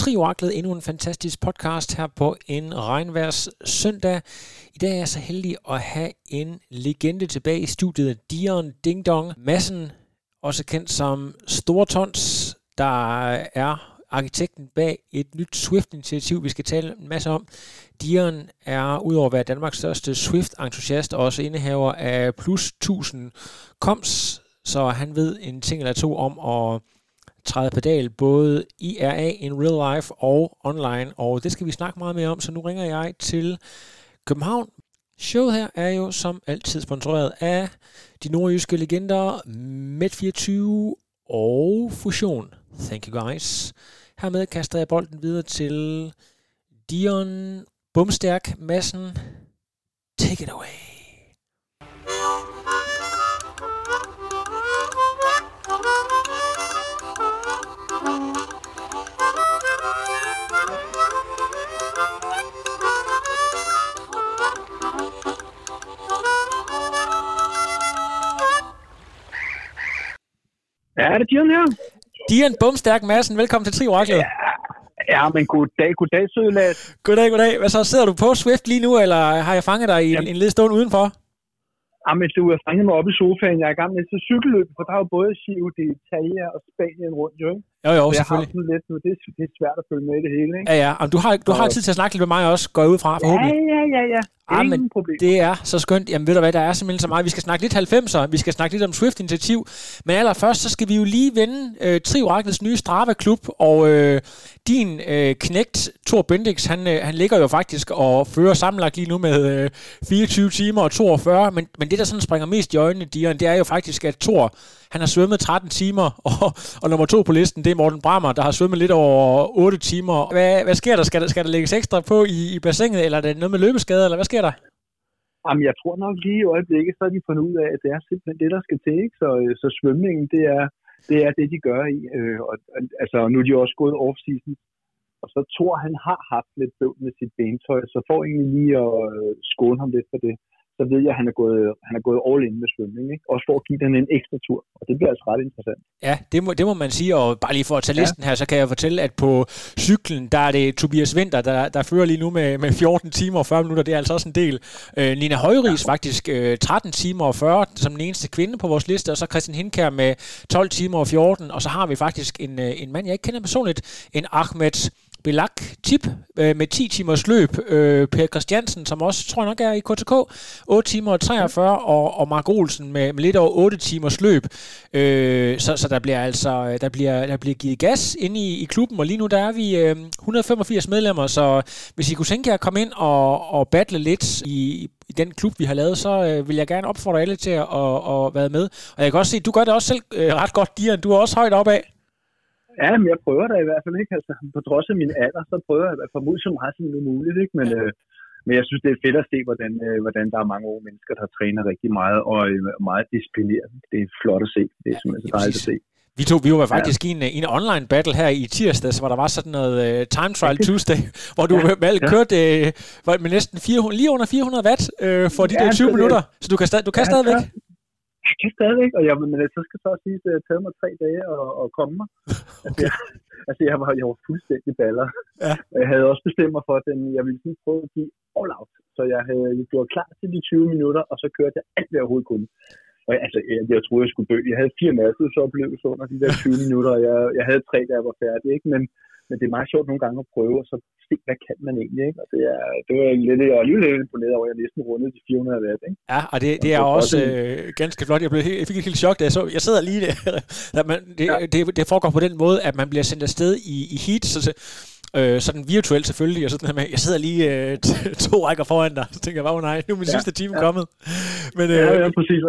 Trioraklet, endnu en fantastisk podcast her på en regnværs søndag. I dag er jeg så heldig at have en legende tilbage i studiet, Dion Ding Dong Madsen, også kendt som Stortons, der er arkitekten bag et nyt Swift-initiativ, vi skal tale en masse om. Dion er udover at være Danmarks største Swift-entusiast, også indehaver af plus 1000 koms, så han ved en ting eller to om at træde pedal, både IRA in real life og online, og det skal vi snakke meget mere om, så nu ringer jeg til København. Showet her er jo som altid sponsoreret af de nordjyske legender Med24 og Fusion. Thank you guys. Hermed kaster jeg bolden videre til Dion Bumstærk Madsen. Take it away. Det Dion her? Dion Bumstærk Madsen, velkommen til Trioraklet. Ja, ja, men goddag, goddag, søde Lads. Goddag, goddag. Hvad så, sidder du på Swift lige nu, eller har jeg fanget dig i en, en lille stund udenfor? Jamen, du har fanget mig op i sofaen. Jeg er i gang med et cykelløb, for der er jo både Giro d'Italia og Spanien rundt, jo, ikke? Jo, jo, Så jeg har selvfølgelig. sådan lidt nu. Det, er- det er svært at følge med i det hele, ikke? Ja, ja. Jamen, du har, du har tid til at snakke lidt med mig også, går ud fra, forhåbentlig. Ja, ja, ja, ja. Ah, Ingen men problem. det er så skønt. Jamen ved du hvad, der er simpelthen så meget. Vi skal snakke lidt 90'er, vi skal snakke lidt om Swift-initiativ. Men allerførst, så skal vi jo lige vende øh, Trioraklets nye Strava-klub. Og øh, din øh, knægt, Thor Bendix, han, øh, han ligger jo faktisk og fører sammenlagt lige nu med øh, 24 timer og 42. Men, men det, der sådan springer mest i øjnene, Dion, det er jo faktisk, at Thor, han har svømmet 13 timer. Og, og nummer to på listen, det er Morten Brammer, der har svømmet lidt over 8 timer. Hvad, hvad sker der? Skal, der? skal der lægges ekstra på i, i bassinet, eller er det noget med løbeskade, eller hvad sker der? Jamen, jeg tror nok lige i øjeblikket, så har de fundet ud af, at det er simpelthen det, der skal til, ikke? Så, øh, så svømningen, det er, det er det, de gør i. Øh, og, altså, nu er de også gået off-season. Og så tror han har haft lidt bøvl med sit bentøj, så får egentlig lige at øh, skåne ham lidt for det. Så ved jeg, at han er gået, han er gået all in med svømning, ikke? Også for at give den en ekstra tur. Og det bliver altså ret interessant. Ja, det må, det må man sige, og bare lige for at tage Ja. listen her, så kan jeg fortælle, at på cyklen, der er det Tobias Winter, der, der fører lige nu med, med 14 timer og 40 minutter, det er altså også en del. Øh, Nina Højris faktisk øh, 13 timer og 40 som den eneste kvinde på vores liste, og så Christian Hinkær med 12 timer og 14, og så har vi faktisk en, øh, en mand, jeg ikke kender personligt, en Ahmed Belak Tip øh, med 10 timers løb. Øh, per Christiansen, som også tror jeg nok er i KTK, 8 timer og 43, og, og Mark Olsen med, med lidt over 8 timers løb. Øh, så, så der bliver altså der bliver, der bliver givet gas inde i, i klubben, og lige nu der er vi øh, 185 medlemmer, så hvis I kunne tænke jer at komme ind og, og battle lidt i, i den klub, vi har lavet, så øh, vil jeg gerne opfordre alle til at, at, at være med. Og jeg kan også se, du gør det også selv øh, ret godt, Dian. Du er også højt opad. Ja, men jeg prøver da i hvert fald ikke. Altså, på trods af min alder, så prøver jeg at få mod så meget som muligt. Ikke? Men, øh, men jeg synes, det er fedt at se, hvordan, øh, hvordan der er mange unge mennesker, der træner rigtig meget og øh, meget disciplineret. Det er flot at se. Det er simpelthen så dejligt at se. Vi to, vi var faktisk ja. i en, øh, en online battle her i tirsdags, hvor der var sådan noget uh, time trial Tuesday, hvor du ja. valgte ja. kørte uh, det med næsten 400, lige under 400 watt uh, for de Ja, der 20 så det- minutter. Så du kan, stad, du kan Ja, stadigvæk. ja. Jeg kan stadigvæk, og jeg, men øh, så skal så også sige, at det har taget mig tre dage at, at komme mig. Altså, jeg, altså jeg, var, jeg var fuldstændig baller. Ja. Og jeg havde også bestemt mig for, at den, jeg ville sådan prøve at give all out. Så jeg havde gjort klar til de 20 minutter, og så kørte jeg alt, hvad jeg overhovedet kunne. Og jeg, altså, jeg, jeg troede, jeg skulle dø. Jeg havde fire oplevelser under de der 20 minutter, og jeg, jeg havde tre, da jeg var færdig. Ikke? Men, men det er meget sjovt nogle gange at prøve, og så se, hvad kan man egentlig. Ikke? Og det, er, det var lidt, jeg var alligevel lidt imponeret over, at jeg næsten rundede de 400 watt. Ikke? Ja, og det, det er Og så også øh, ganske flot. Jeg, blev, helt- jeg fik et helt chok, da jeg så. Jeg sidder lige der. man, det, Ja. det, det foregår på den måde, at man bliver sendt afsted i, i heat, så, så øh, sådan virtuelt selvfølgelig, og sådan her med, jeg sidder lige øh, to rækker foran dig, så tænker jeg, wow nej, nu er min Ja, sidste time ja. kommet. Men, Ja, øh, ja, præcis.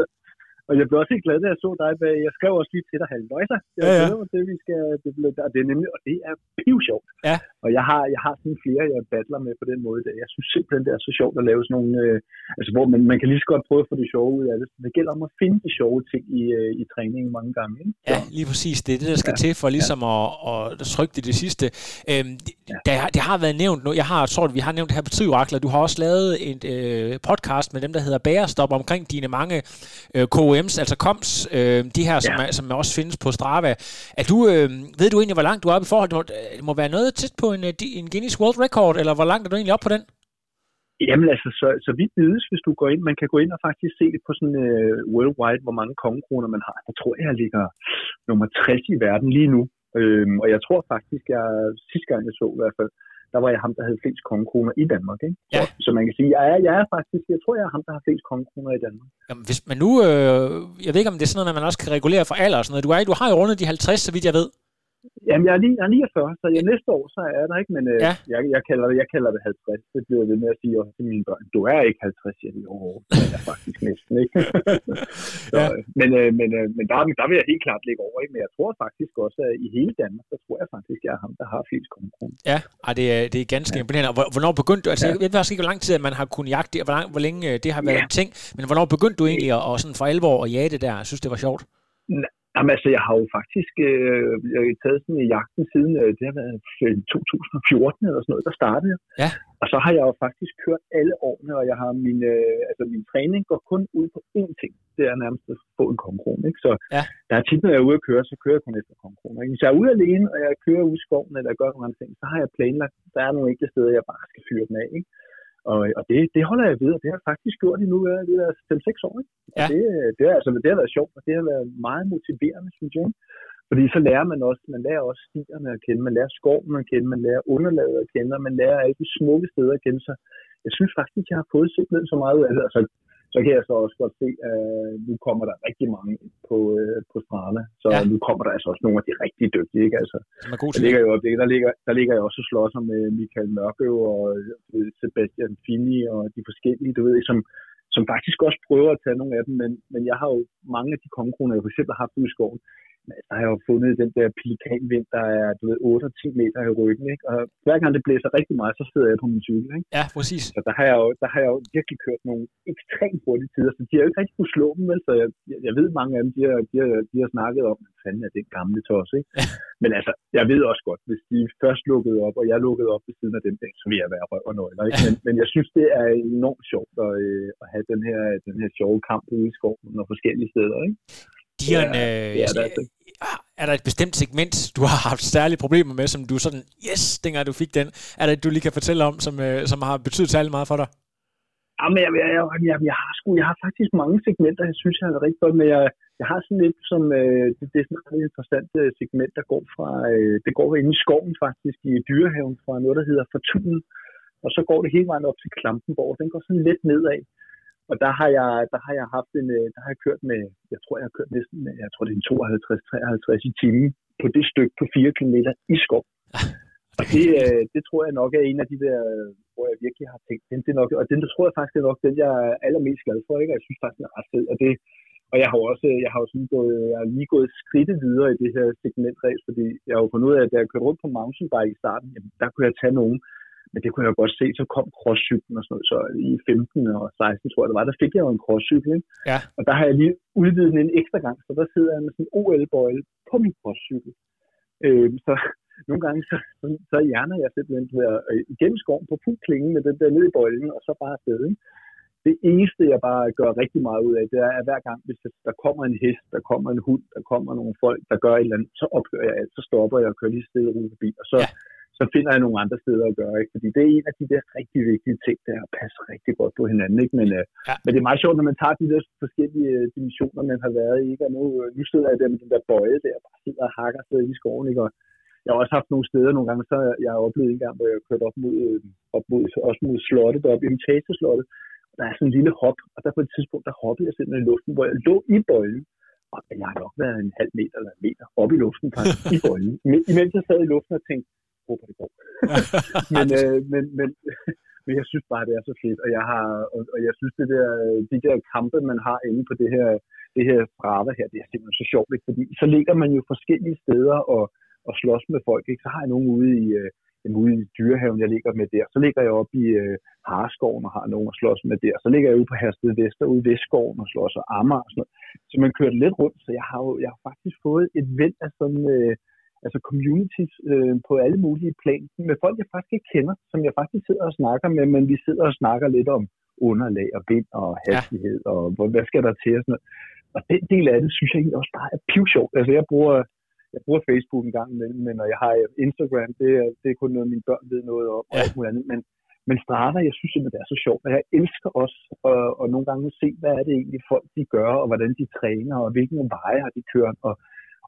Og jeg blev også helt glad, da jeg så dig bag. Jeg skrev også lige til dig, halvøjser. Jeg Ja, ja. mig til, vi skal... Det, bliver- og det er nemlig, og det er pivsjovt. Ja. Og jeg har, jeg har sådan flere, jeg battler med på den måde. Der. Jeg synes simpelthen, det er så sjovt at lave sådan nogle... Øh, altså, hvor man, man kan lige så godt prøve at få det sjove ud af det. Det gælder om at finde de sjove ting i, øh, i træningen mange gange. Ikke? Ja, lige præcis. Det er det, der skal ja. til for ligesom ja. at, at trykke det det sidste. Øhm, ja. det, det har været nævnt nu. Jeg har, tror, vi har nævnt det her på Triorakler. Du har også lavet et øh, podcast med dem, der hedder Bærestop omkring dine mange øh, KOM's, altså KOMS, øh, de her, som, ja. er, som også findes på Strava. Er du, øh, ved du egentlig, hvor langt du er oppe i forhold? Det må være noget tæt på en, øh, en Guinness World Record, eller hvor langt er du egentlig op på den? Jamen altså, så, så vidt vides, hvis du går ind, man kan gå ind og faktisk se det på sådan uh, worldwide, hvor mange kongekroner man har. Jeg tror, jeg ligger nummer 60 i verden lige nu. Øhm, og jeg tror faktisk, jeg sidste gang jeg så i hvert fald, der var jeg ham, der havde flest kongekroner i Danmark. Ikke? Ja. Så, så man kan sige, jeg er, jeg er faktisk, jeg tror, jeg er ham, der har flest kongekroner i Danmark. Jamen, hvis man nu, øh, jeg ved ikke, om det er sådan noget, man også kan regulere for alder og sådan noget. Du, er, du har jo rundet de 50, så vidt jeg ved. Jamen, jeg er, lige, jeg er 49, så jeg, næste år, så er jeg der ikke, men øh, ja. jeg, jeg, kalder det, jeg kalder det 50. Det bliver jeg ved med at sige også til mine børn. Du er ikke 50, siger de overhovedet. Det er jeg faktisk næsten, ikke? så, ja. Øh, men, øh, men, men der, der vil jeg helt klart ligge over, ikke? Men jeg tror faktisk også, at i hele Danmark, så tror jeg faktisk, at jeg er ham, der har flest kongekroner. Ja, og det er, det er ganske ja. imponerende. Hvornår begyndte du, altså ja. jeg ved faktisk ikke, hvor lang tid man har kunnet jagte det, hvor, lang, hvor længe det har været ja. en ting, men hvornår begyndte du egentlig at, at sådan for alvor at jage det der? Jeg synes, det var sjovt. Jamen altså, jeg har jo faktisk øh, jeg har taget sådan i jagten siden, øh, det har været 2014 eller sådan noget, der startede. Ja. Og så har jeg jo faktisk kørt alle årene, og jeg har min, øh, altså min træning går kun ud på én ting. Det er nærmest at få en kongkrone, ikke? Så ja. der er tit, når jeg er ude at køre, så kører jeg kun efter kongkroner. Hvis jeg er ude alene, og jeg kører ud i skoven, eller gør nogle andre ting, så har jeg planlagt, der er nogle enkelte steder, jeg bare skal fyre den af, ikke? Og, og det, det holder jeg ved, og det har jeg faktisk gjort i nu det er 5-6 år. Ikke? Ja. Det, det, er, altså, det har været sjovt, og det har været meget motiverende, synes jeg. Fordi så lærer man også, man lærer også stierne at kende, man lærer skoven at kende, man lærer underlaget at kende, og man lærer alle de smukke steder at kende. Så jeg synes faktisk, jeg har fået simpelthen så meget af det. Altså, så kan jeg så også godt se, at nu kommer der rigtig mange på, øh, på Strana. Så ja. nu kommer der altså også nogle af de rigtig dygtige. Ikke? Altså, er god der, ligger jo, der, ligger, der ligger jeg også og slår sig med Michael Mørkø og øh, Sebastian Fini og de forskellige, du ved, som, som faktisk også prøver at tage nogle af dem. Men, men jeg har jo mange af de kongekroner, jeg for eksempel har haft i skoven, der har jeg jo fundet den der pelikanvind, der er du ved, 8 og 10 meter i ryggen. Ikke? Og hver gang det blæser rigtig meget, så sidder jeg på min cykel. Ikke? Ja, præcis. Så der har, jeg jo, der har jeg jo virkelig kørt nogle ekstremt hurtige tider, så de har jo ikke rigtig kunne slå dem. Vel? Så jeg, jeg ved, mange af dem, de har, de har, de har snakket om, at fanden er det gamle tos. Ikke? Ja. Men altså, jeg ved også godt, hvis de først lukkede op, og jeg lukkede op ved siden af dem, så vil jeg være røv og nøgler. Ikke? Men, men jeg synes, det er enormt sjovt at, øh, at have den her, den her sjove kamp ude i skoven og forskellige steder. Ikke? Dion, ja, øh, ja, er, det. er der et bestemt segment, du har haft særlige problemer med, som du sådan, yes, dengang du fik den, er der du lige kan fortælle om, som, øh, som har betydet særlig meget for dig? Jamen, jeg, jeg, jeg, jeg, jeg, har sgu, jeg har faktisk mange segmenter, jeg synes, jeg har rigtig godt, men jeg, jeg har sådan lidt som, øh, det, det er sådan et interessant øh, segment, der går fra, øh, det går ind i skoven faktisk, i dyrehaven, fra noget, der hedder Fortunen, og så går det hele vejen op til Klampenborg, den går sådan lidt nedad, og der har jeg, der har jeg haft en, øh, der har jeg kørt med, jeg tror, jeg har kørt næsten, jeg tror, det er 52-53 i timen på det stykke på 4 km i skov. Og det, øh, det tror jeg nok er en af de der, hvor jeg virkelig har tænkt, den, det nok, og den, der tror jeg faktisk er nok den, jeg er allermest glad for, ikke? og jeg synes faktisk, den er ret fed. Og, det, og jeg har også, jeg har jo sådan gået, jeg har lige gået skridtet videre i det her segmentræs, fordi jeg har jo fundet ud af, at da jeg kørte rundt på mountainbike i starten, jamen, der kunne jeg tage nogen, men det kunne jeg godt se, så kom crosscyklen og sådan noget. Så i 15 og 16, tror jeg det var, der fik jeg jo en crosscykel. Ja. Og der har jeg lige udvidet den en ekstra gang, så der sidder jeg med sådan en OL-bøjle på min crosscykel. Øh, så nogle gange, så, så, så hjerner jeg simpelthen ved at øh, igennem skoven på fuld klinge med den der ned i bøjlen, og så bare afsted. Ikke? Det eneste, jeg bare gør rigtig meget ud af, det er, at hver gang, hvis der kommer en hest, der kommer en hund, der kommer nogle folk, der gør et eller andet, så ophører jeg alt, så stopper jeg og kører lige stille rundt forbi, og så, ja så finder jeg nogle andre steder at gøre. Ikke? Fordi det er en af de der rigtig vigtige ting, der er at passe rigtig godt på hinanden. Ikke? Men, øh, ja. men det er meget sjovt, når man tager de der forskellige øh, dimensioner, man har været i. Ikke? Og nu, øh, nu sidder jeg der med den der bøje der, og bare sidder og hakker sig i skoven. Ikke? Og jeg har også haft nogle steder nogle gange, så jeg har oplevet en gang, hvor jeg kørt op mod, op mod, også mod slottet, deroppe, Imitator-slottet. Der er sådan en lille hop, og der på et tidspunkt, der hoppede jeg simpelthen i luften, hvor jeg lå i bøjlen. Og jeg har nok været en halv meter eller en meter op i luften, faktisk, i bøjlen. Imens jeg sad i luften og tænkte, håber, det går. men, øh, men, men, men jeg synes bare, det er så fedt, og jeg har, og, og jeg synes, det der, de der kampe, man har inde på det her, det her Strava her, det er simpelthen så sjovt, ikke? fordi så ligger man jo forskellige steder og, og slås med folk, ikke? så har jeg nogen ude i, øh, ude i dyrehaven, jeg ligger med der. Så ligger jeg op i øh, Harskoven og har nogen at slås med der. Så ligger jeg ude på Hersted Vester ude i Vestskoven og slås og Amager og sådan noget. Så man kører lidt rundt, så jeg har jo jeg har faktisk fået et væld af sådan, øh, altså communities øh, på alle mulige plan, med folk, jeg faktisk ikke kender, som jeg faktisk sidder og snakker med, men vi sidder og snakker lidt om underlag og vind og hastighed, ja. og hvad skal der til og sådan noget. Og den del af det, synes jeg egentlig også bare er pivsjovt. Altså jeg bruger, jeg bruger Facebook en gang imellem, men når jeg har Instagram, det er, det er kun noget, mine børn ved noget om, ja. og alt muligt andet. Men, men Strava, jeg synes simpelthen, det er så sjovt, og jeg elsker også at, at nogle gange se, hvad er det egentlig folk de gør, og hvordan de træner, og hvilken veje har de kørt, og,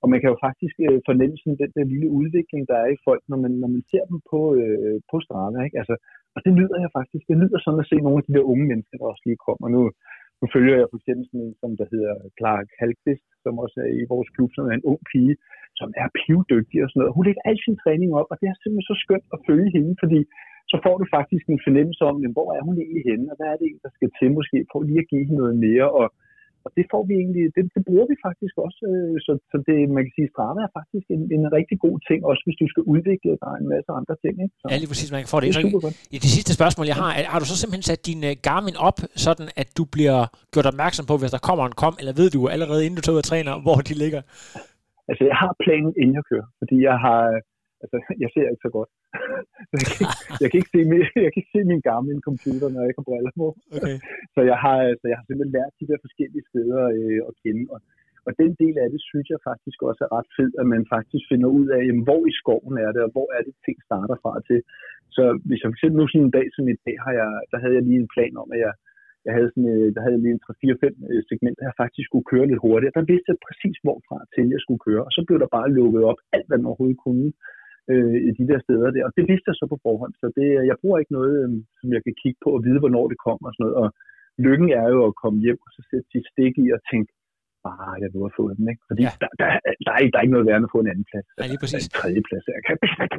og man kan jo faktisk øh, fornemme sådan den der lille udvikling, der er i folk, når man, når man ser dem på, øh, på Strava. Ikke? Altså, og det nyder jeg faktisk. Det nyder sådan at se nogle af de der unge mennesker, der også lige kommer. Nu, nu følger jeg for eksempel sådan en, som der hedder Clark Halkvist, som også er i vores klub, som er en ung pige, som er pivdygtig og sådan noget. Hun lægger al sin træning op, og det er simpelthen så skønt at følge hende, fordi så får du faktisk en fornemmelse om, hvor er hun egentlig henne, og hvad er det der skal til måske, for lige at give hende noget mere, og og det får vi egentlig, det, det bruger vi faktisk også. Øh, så, så det, man kan sige, Strava er faktisk en, en rigtig god ting, også hvis du skal udvikle dig en masse andre ting. Ikke? Så, ja, lige præcis, man kan få det. det er I det sidste spørgsmål, jeg har, har du så simpelthen sat din uh, Garmin op, sådan at du bliver gjort opmærksom på, hvis der kommer en kom, eller ved du allerede, inden du tager ud og træner, hvor de ligger? Altså, jeg har planen, inden jeg kører, fordi jeg har, altså, jeg ser ikke så godt. jeg, kan ikke, jeg, kan ikke se min, jeg kan ikke se min gamle computer, når jeg ikke har briller på. Okay. så, jeg har, så jeg har simpelthen lært de der forskellige steder øh, at kende. Og, og den del af det, synes jeg faktisk også er ret fedt, at man faktisk finder ud af, jamen, hvor i skoven er det, og hvor er det, ting starter fra til. Så hvis jeg for eksempel nu sådan en dag som i dag, har jeg, der havde jeg lige en plan om, at jeg, jeg havde, sådan, øh, der havde jeg lige en 3-4-5 øh, segmenter, jeg faktisk skulle køre lidt hurtigere. Der vidste jeg præcis, hvorfra til jeg skulle køre, og så blev der bare lukket op alt, hvad man overhovedet kunne øh, i de der steder der. Og det vidste jeg så på forhånd, så det, jeg bruger ikke noget, øh, som jeg kan kigge på og vide, hvornår det kommer og sådan noget. Og lykken er jo at komme hjem og så sætte sit stik i og tænke, ah, jeg vil have fået den, ikke? Fordi ja. der, der, der, er, der er ikke noget værd at få en anden plads. Ja, lige præcis. En tredje plads. Jeg kan,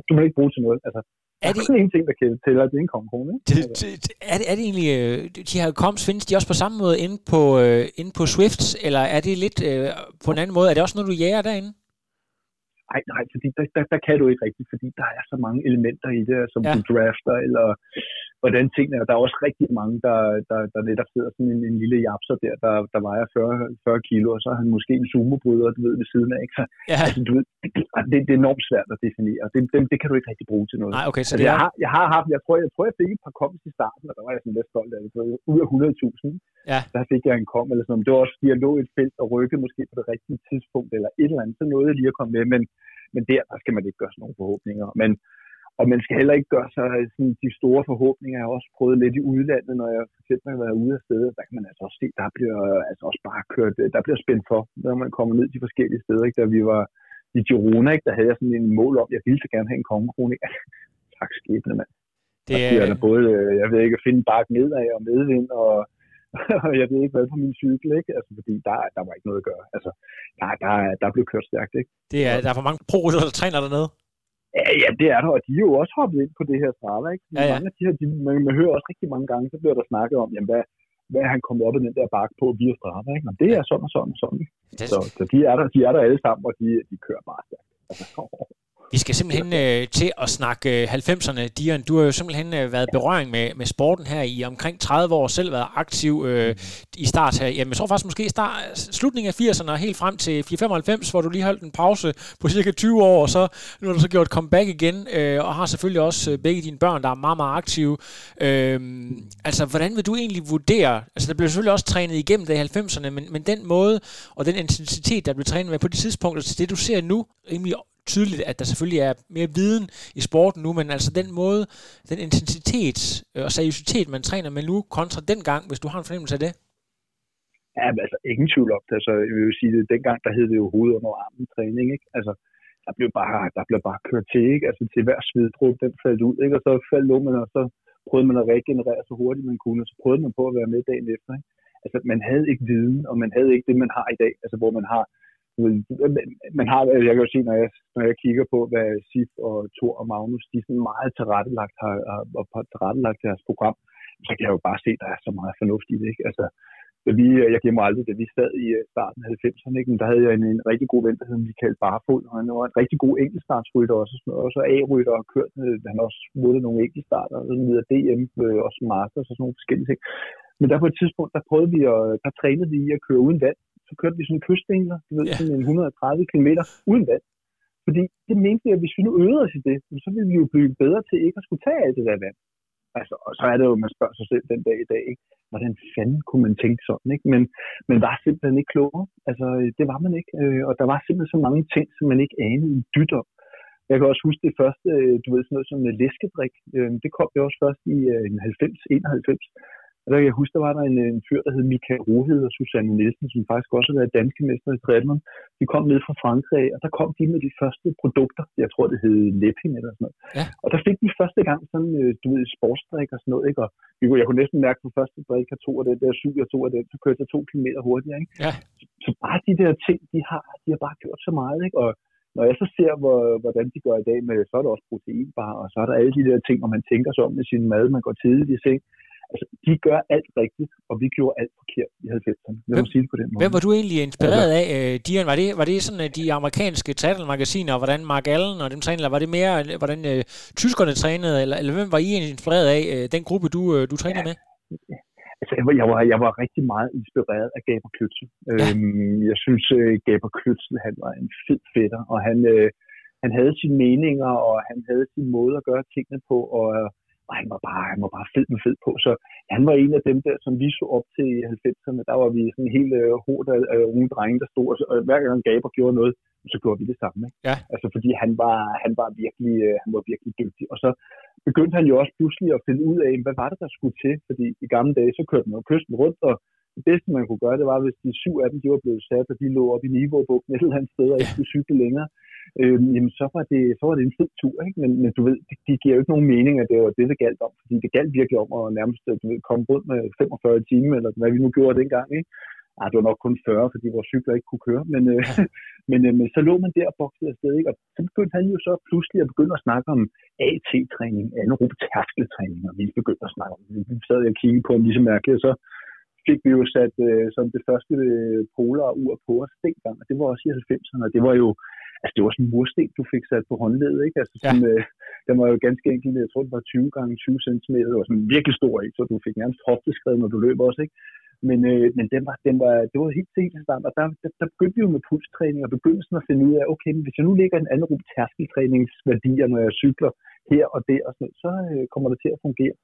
du må ikke bruge til noget. Altså, er det er en ting, der kan tælle, det er en kongekone, ikke? Det, det, er, det, er det egentlig, øh, de her koms, findes de også på samme måde inde på, øh, inde på Swift, eller er det lidt øh, på en anden måde? Er det også noget, du jæger derinde? Nej, nej, fordi der, der, der kan du ikke rigtigt, fordi der er så mange elementer i det, som ja. du drafter, eller hvordan tingene er. Der er også rigtig mange, der, der, der netop sidder sådan en, en lille japser der, der, der vejer 40, 40 kilo, og så har han måske en sumobryder, du ved, ved siden af. Ikke? Så, ja. altså, du ved, det, det, er enormt svært at definere. Det, det, det kan du ikke rigtig bruge til noget. Nej, okay, så altså, det er... jeg, har, jeg har haft, jeg tror, jeg, tror, jeg fik et par kommet i starten, og der var jeg sådan lidt stolt af det. Ud af 100.000, ja. der fik jeg en kom, eller sådan Det var også, fordi jeg lå et felt og rykkede måske på det rigtige tidspunkt, eller et eller andet, så nåede jeg lige at komme med, men men der, der skal man ikke gøre sådan nogle forhåbninger. Men, og man skal heller ikke gøre sig sådan, de store forhåbninger. Jeg har også prøvet lidt i udlandet, når jeg for eksempel har været ude af stedet. Der kan man altså også se, der bliver altså også bare kørt, der bliver spændt for, når man kommer ned de forskellige steder. Ikke? Da vi var i Girona, ikke? der havde jeg sådan en mål om, jeg ville så gerne have en kongekrone. tak skæbne, mand. Det er... Der både, jeg ved ikke, at finde bark nedad og medvind, og og jeg ved ikke hvad på min cykel, ikke? Altså, fordi der, der var ikke noget at gøre. Altså, der, der, der blev kørt stærkt, ikke? Det er, der er for mange pro der træner dernede. Ja, ja, det er der, og de er jo også hoppet ind på det her Strava, ikke? Ja, ja. Mange af de her, de, man, man, hører også rigtig mange gange, så bliver der snakket om, jamen, hvad, hvad han kommet op i den der bakke på via Strava, ikke? Men det er sådan og sådan og sådan. Det... Så, så de, er der, de er der alle sammen, og de, de kører bare stærkt. Altså, vi skal simpelthen øh, til at snakke øh, 90'erne. Dion, du har jo simpelthen øh, været berøring med, med sporten her i omkring 30 år, selv været aktiv øh, i start her. Jamen, jeg tror faktisk måske start, slutningen af 80'erne og helt frem til 495, hvor du lige holdt en pause på cirka 20 år, og så nu har du så gjort comeback igen, øh, og har selvfølgelig også øh, begge dine børn, der er meget, meget aktive. Øh, altså, hvordan vil du egentlig vurdere, altså der blev selvfølgelig også trænet igennem det i 90'erne, men, men den måde og den intensitet, der blev trænet med på de tidspunkter til det, du ser nu, rimelig tydeligt, at der selvfølgelig er mere viden i sporten nu, men altså den måde, den intensitet øh, og seriøsitet, man træner med nu, kontra dengang, hvis du har en fornemmelse af det? Ja, altså ingen tvivl om det. Altså, jeg vil sige, det, dengang der hed det jo hoved under armen træning, ikke? Altså, der blev bare, der blev bare kørt til, ikke? Altså til hver sveddrup, den faldt ud, ikke? Og så faldt man, og så prøvede man at regenerere så hurtigt man kunne, og så prøvede man på at være med dagen efter, ikke? Altså, man havde ikke viden, og man havde ikke det, man har i dag, altså hvor man har man har, jeg kan jo sige, når jeg, når jeg kigger på, hvad Sif og Thor og Magnus, de sådan meget tilrettelagt har, har, har tilrettelagt deres program, så kan jeg jo bare se, at der er så meget fornuft i det. Ikke? Altså, da vi, jeg glemmer aldrig, da vi sad i øh, starten af 90'erne, ikke? Men der havde jeg en, en rigtig god ven, der hed Michael Barfod, og han var en rigtig god enkeltstartsrytter også, og også A-rytter og kørt, øh, han også vundet nogle enkeltstarter, og sådan videre DM, øh, også Masters og sådan nogle forskellige ting. Men der på et tidspunkt, der prøvede vi at, der trænede vi i at køre uden vand. Så kørte vi sådan en kystdingler, du ved, Ja. sådan en 130 km uden vand. Fordi det mente vi, at hvis vi nu øvede os i det, så ville vi jo blive bedre til ikke at skulle tage alt det der vand. Altså, og så er det jo, man spørger sig selv den dag i dag, ikke? hvordan fanden kunne man tænke sådan, ikke? Men man var simpelthen ikke klogere. Altså, det var man ikke. Øh, og der var simpelthen så mange ting, som man ikke anede en dyt om. Jeg kan også huske det første, øh, du ved, sådan noget som øh, læskedrik. Det kom jo også først i 90, 91. Og der kan jeg huske, der var der en, en fyr, der hed Michael Rohed og Susanne Nielsen, som faktisk også har været danske mester i triathlon. De kom ned fra Frankrig, og der kom de med de første produkter. Jeg tror, det hed Lepping eller sådan noget. Ja. Og der fik de første gang sådan, øh, du ved, sportsdrik og sådan noget, ikke? Og vi kunne- jeg kunne næsten mærke på første drik, jeg tog af den der syv, jeg tog af den, så kørte jeg to kilometer hurtigere, ikke? Ja. Så bare de der ting, de har, de har bare gjort så meget, ikke? Og når jeg så ser, hvor, hvordan de gør i dag med, så er der også proteinbar, og så er der alle de der ting, hvor man tænker sig om med sin mad, man går tidligt i seng. Altså, de gør alt rigtigt, og vi gjorde alt forkert i 90'erne. Lad Hvem- sige det på den måde. Hvem var du egentlig inspireret af, øh, Dion? Var det, var det sådan øh, de amerikanske triathlon-magasiner, og hvordan Mark Allen og dem trænede, eller var det mere, øh, hvordan øh, tyskerne trænede, eller, eller hvem var I egentlig inspireret af, øh, den gruppe, du, øh, du trænede med? Altså, jeg var, jeg, var, jeg var rigtig meget inspireret af Gaber Kløtsel. Ja. Øhm, jeg synes, uh, Gaber Kløtsel, han var en fed fætter, og han, øh, han havde sine meninger, og han havde sin måde at gøre tingene på, og, øh, og han var bare, han var bare fed med fed på. Så han var en af dem der, som vi så op til i 90'erne. Der var vi sådan helt øh, hårdt af øh, unge drenge, der stod, og, så, og hver gang Gaber gjorde noget, så gjorde vi det samme. Ikke? Ja. Altså, fordi han var, han var virkelig, øh, han var virkelig dygtig. Og så begyndte han jo også pludselig at finde ud af, hvad var det, der skulle til? Fordi i gamle dage, så kørte man jo kysten rundt, og det bedste, man kunne gøre, det var, hvis de syv af dem, de var blevet sat, og de lå op i Nivåbugten et eller andet sted, og ikke skulle cykle længere, øhm, jamen så var, det, så var det en fed tur, ikke? Men, men du ved, det, det giver jo ikke nogen mening, at det var det, det galt om, fordi det galt virkelig om at nærmest du ved, komme rundt med 45 timer, eller hvad vi nu gjorde dengang, ikke? Ej, det var nok kun 40, fordi vores cykler ikke kunne køre, men, øh, men, øh, men så lå man der og boksede afsted, ikke? og så begyndte han jo så pludselig at begynde at snakke om AT-træning, anaerob tærskeltræning, og vi begyndte at snakke om det. Vi sad og kiggede på ham lige så mærkeligt, og så fik vi jo sat øh, som det første øh, polar ur på os dengang, og det var også i 90'erne, og det var jo, altså det var sådan en mursten, du fik sat på håndledet, ikke? Altså sådan, ja. øh, den var jo ganske enkelt, jeg tror det var 20 gange 20 cm, det var sådan virkelig stor, ikke? Så du fik nærmest hofteskred, når du løb også, ikke? Men, øh, men den var, den var, det var helt helt og der, der, der begyndte vi jo med pulstræning, og begyndte sådan at finde ud af, okay, men hvis jeg nu lægger en anden anaerob tærskeltræningsværdier, når jeg cykler her og der, og sådan noget, så øh, kommer det til at fungere.